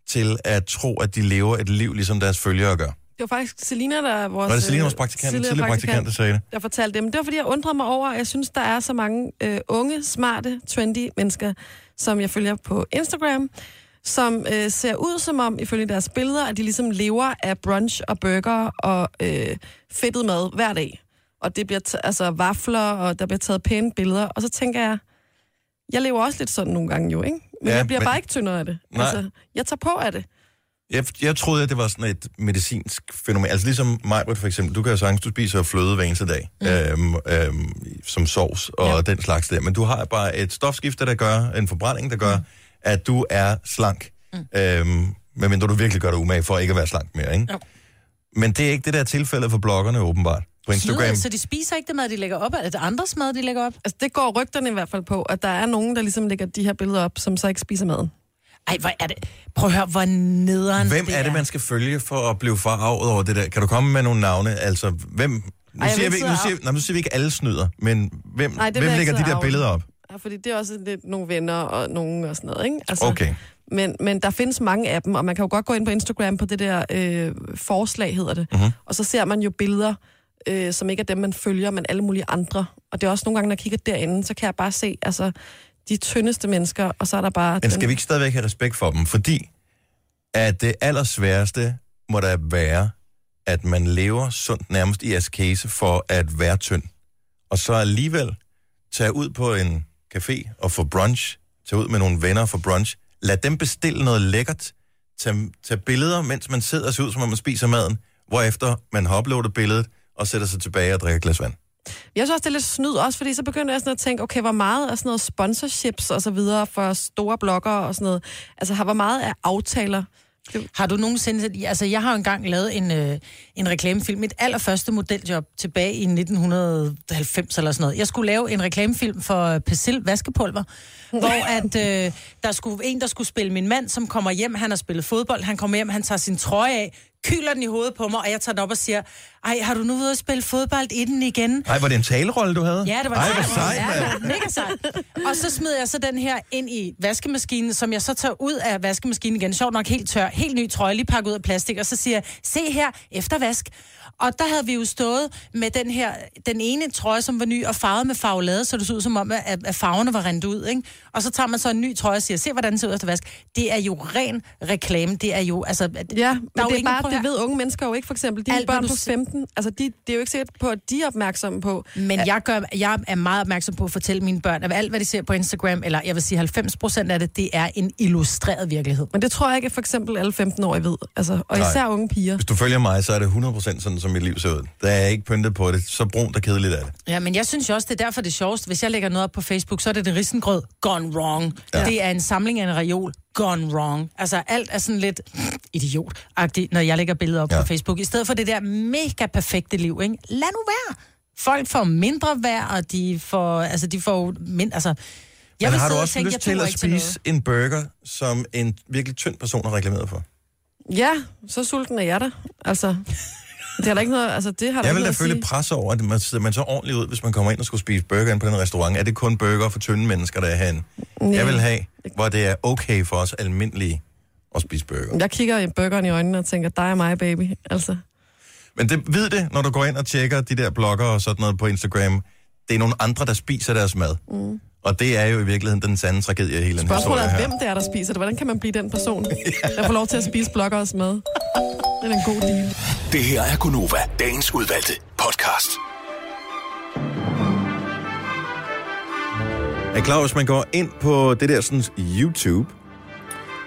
[SPEAKER 1] til at tro, at de lever et liv, ligesom deres følgere gør.
[SPEAKER 2] Det var faktisk Selina, der er vores...
[SPEAKER 1] Var det Selina,
[SPEAKER 2] øh,
[SPEAKER 1] vores praktikant?
[SPEAKER 2] tidligere
[SPEAKER 1] Tidligere praktikant, der sagde det?
[SPEAKER 2] Der fortalte dem. Det var, fordi jeg undrede mig over, at jeg synes, der er så mange øh, unge, smarte, trendy mennesker, som jeg følger på Instagram, som øh, ser ud som om, ifølge deres billeder, at de ligesom lever af brunch og burger og øh, fedtet mad hver dag. Og det bliver t- altså vafler, og der bliver taget pæne billeder. Og så tænker jeg, jeg lever også lidt sådan nogle gange jo, ikke? Men
[SPEAKER 1] Ja,
[SPEAKER 2] jeg bliver
[SPEAKER 1] men-
[SPEAKER 2] bare ikke tyndere af det.
[SPEAKER 1] Nej.
[SPEAKER 2] Altså, jeg tager på af det.
[SPEAKER 1] Jeg, jeg troede, at det var sådan et medicinsk fænomen. Altså ligesom mig, for eksempel. Du kan jo sagtens, du spiser fløde hver eneste dag, mm. øhm, øhm, som sovs og ja. den slags der. Men du har bare et stofskifte, der gør, en forbrænding, der gør, mm. At du er slank. Mm. Øhm, medmindre du virkelig gør dig umage for ikke at være slank mere, ikke?
[SPEAKER 3] Jo.
[SPEAKER 1] Men det er ikke det der tilfælde for bloggerne, åbenbart. På Instagram.
[SPEAKER 3] Snyder, så de spiser ikke det mad, de lægger op? Er det andres mad, de lægger op?
[SPEAKER 2] Altså, det går rygterne i hvert fald på, at der er nogen, der ligesom lægger de her billeder op, som så ikke spiser maden.
[SPEAKER 3] Ej, hvor er det... Prøv at høre, hvor nederen
[SPEAKER 1] Hvem er det, man skal følge for at blive forarvet over det der? Kan du komme med nogle navne? Altså, hvem... Nu,
[SPEAKER 2] Ej,
[SPEAKER 1] siger, vi,
[SPEAKER 2] ikke
[SPEAKER 1] nu, siger, nej, nu siger vi ikke alle snyder, men hvem,
[SPEAKER 2] det vil
[SPEAKER 1] hvem lægger de der
[SPEAKER 2] og
[SPEAKER 1] billeder op?
[SPEAKER 2] Ja, fordi det er også lidt nogle venner og nogen og sådan noget, ikke? Altså,
[SPEAKER 1] Okay.
[SPEAKER 2] Men, men der findes mange af dem, og man kan jo godt gå ind på Instagram på det der øh, forslag, hedder det.
[SPEAKER 1] Mhm.
[SPEAKER 2] Og så ser man jo billeder, øh, som ikke er dem, man følger, men alle mulige andre. Og det er også nogle gange, når jeg kigger derinde, så kan jeg bare se, altså, de tyndeste mennesker, og så er der bare...
[SPEAKER 1] Men skal vi ikke stadigvæk have respekt for dem? Fordi at det allersværeste må der være, at man lever sundt nærmest i askese for at være tynd. Og så alligevel tage ud på en café og få brunch, tage ud med nogle venner for brunch, lad dem bestille noget lækkert, tage, tage billeder, mens man sidder og ser ud, som om man spiser maden, hvorefter man har uploadet billedet og sætter sig tilbage og drikker et glas vand.
[SPEAKER 2] Jeg synes også, det er lidt snyd, også fordi så begynder jeg sådan at tænke, okay, hvor meget er sådan noget sponsorships og så videre for store bloggere og sådan noget. Altså, har hvor meget er aftaler?
[SPEAKER 3] Har du nogensinde... Altså, jeg har jo engang lavet en, øh, en reklamefilm. Mit allerførste modeljob tilbage i 1990 eller sådan noget. Jeg skulle lave en reklamefilm for Persil vaskepulver, hvor at, øh, der skulle en, der skulle spille min mand, som kommer hjem. Han har spillet fodbold. Han kommer hjem, han tager sin trøje af, kyler den i hovedet på mig, og jeg tager den op og siger, ej, har du nu været at spille fodbold i den igen?
[SPEAKER 1] Ej, var det en talerolle, du havde?
[SPEAKER 3] Ja, det var
[SPEAKER 1] Ej,
[SPEAKER 3] en
[SPEAKER 1] hvor
[SPEAKER 3] sejt,
[SPEAKER 1] sejt,
[SPEAKER 3] ja, mega sejt. Og så smider jeg så den her ind i vaskemaskinen, som jeg så tager ud af vaskemaskinen igen. Sjovt nok helt tør, helt ny trøje, lige pakket ud af plastik, og så siger jeg, se her, efter vask. Og der havde vi jo stået med den her, den ene trøje, som var ny og farvet med farvelade, så det så ud som om, at, at farverne var rendt ud, ikke? Og så tager man så en ny trøje og siger, se hvordan den ser ud efter vask. Det er jo ren reklame. Det er jo, altså...
[SPEAKER 2] Ja, men det er bare,
[SPEAKER 3] prøv
[SPEAKER 2] det ved unge mennesker jo ikke, for eksempel. De
[SPEAKER 3] Alt,
[SPEAKER 2] børn på
[SPEAKER 3] siger.
[SPEAKER 2] 15, altså de, det er jo ikke sikkert på, at de er opmærksomme på.
[SPEAKER 3] Men jeg, gør, jeg er meget opmærksom på at fortælle mine børn, at alt, hvad de ser på Instagram, eller jeg vil sige 90 procent af det, det er en illustreret virkelighed.
[SPEAKER 2] Men det tror jeg ikke, at for eksempel alle 15-årige ved. Altså, og
[SPEAKER 1] Nej.
[SPEAKER 2] især unge piger.
[SPEAKER 1] Hvis du følger mig, så er det 100% sådan, som mit liv ser ud. Der er ikke pyntet på det. Så brunt og kedeligt er det.
[SPEAKER 3] Ja, men jeg synes jo også, det er derfor det er sjovest. Hvis jeg lægger noget op på Facebook, så er det det risengrød gone wrong. Ja. Det er en samling af en reol gone wrong. Altså alt er sådan lidt idiot når jeg lægger billeder op ja. på Facebook. I stedet for det der mega perfekte liv, ikke? Lad nu være. Folk får mindre værd, og de får, altså, de får mindre, altså...
[SPEAKER 1] Jeg Men har du også
[SPEAKER 3] tænke,
[SPEAKER 1] lyst
[SPEAKER 3] jeg
[SPEAKER 1] til at
[SPEAKER 3] ikke til
[SPEAKER 1] spise en burger, som en virkelig tynd person har reklameret for?
[SPEAKER 2] Ja, så sulten er jeg da. Altså, det har da ikke noget, altså det har
[SPEAKER 1] Jeg vil da føle pres over, at man man så ordentligt ud, hvis man kommer ind og skulle spise burger ind på den restaurant. Er det kun burger for tynde mennesker, der er herinde?
[SPEAKER 2] Nej.
[SPEAKER 1] Jeg vil have, hvor det er okay for os almindelige at spise burger.
[SPEAKER 2] Jeg kigger i burgeren i øjnene og tænker, dig og mig, baby. Altså,
[SPEAKER 1] Men det, ved det, når du går ind og tjekker de der blogger og sådan noget på Instagram. Det er nogle andre, der spiser deres mad.
[SPEAKER 2] mm.
[SPEAKER 1] Og det er jo i virkeligheden den sande tragedie i hele den
[SPEAKER 13] Spørgsmålet
[SPEAKER 1] historie
[SPEAKER 13] er,
[SPEAKER 1] her.
[SPEAKER 13] hvem det er, der spiser det. Hvordan kan man blive den person, der får lov til at spise bloggers mad? Det er en god deal.
[SPEAKER 6] Det her er Gunova, dagens udvalgte podcast.
[SPEAKER 1] Er klar, hvis man går ind på det der sådan YouTube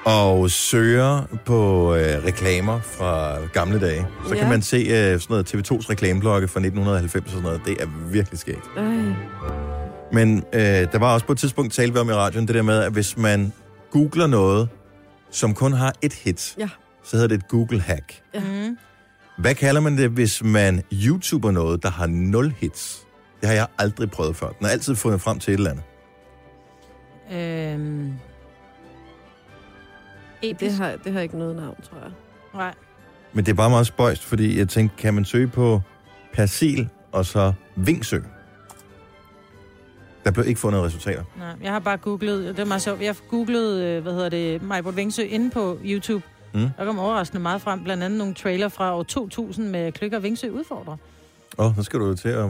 [SPEAKER 1] og søger på øh, reklamer fra gamle dage, så
[SPEAKER 13] Ja.
[SPEAKER 1] kan man se øh, sådan noget TV2's reklameblokke fra 1990 og sådan noget. Det er virkelig skægt.
[SPEAKER 13] Ej.
[SPEAKER 1] Men øh, der var også på et tidspunkt tale vi om i radioen, det der med, at hvis man googler noget, som kun har et hit,
[SPEAKER 13] Ja.
[SPEAKER 1] så hedder det et Google-hack.
[SPEAKER 13] Ja. Mm.
[SPEAKER 1] Hvad kalder man det, hvis man YouTuber noget, der har nul hits? Det har jeg aldrig prøvet før. Den har altid fundet frem til et eller andet.
[SPEAKER 3] Øhm,
[SPEAKER 13] Det har, det har ikke noget navn, tror jeg.
[SPEAKER 3] Nej.
[SPEAKER 1] Men det er bare meget spøjst, fordi jeg tænkte, kan man søge på persil og så vingsø? Der blev ikke fundet resultater.
[SPEAKER 3] Nej, jeg har bare googlet, det er meget sjovt, jeg har googlet, øh, hvad hedder det, Majbert Vingsø inde på YouTube.
[SPEAKER 1] Mm.
[SPEAKER 3] Der kom overraskende meget frem, blandt andet nogle trailer fra år 2000 med Klykker Vingsø udfordrer.
[SPEAKER 1] Åh, oh, så skal du jo til at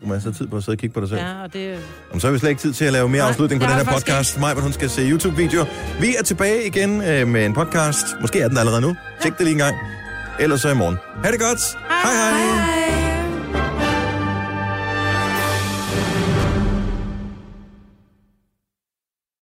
[SPEAKER 1] bruge masser af tid på at sidde og kigge på dig selv.
[SPEAKER 3] Ja, og det...
[SPEAKER 1] Om så har vi slet ikke tid til at lave mere
[SPEAKER 3] Nej,
[SPEAKER 1] afslutning på den her podcast. Maj, hun skal se YouTube-videoer. Vi er tilbage igen øh, med en podcast. Måske er den allerede nu. Tjek det lige en gang. Ellers så i morgen. Ha' det godt. Hej hej. hej.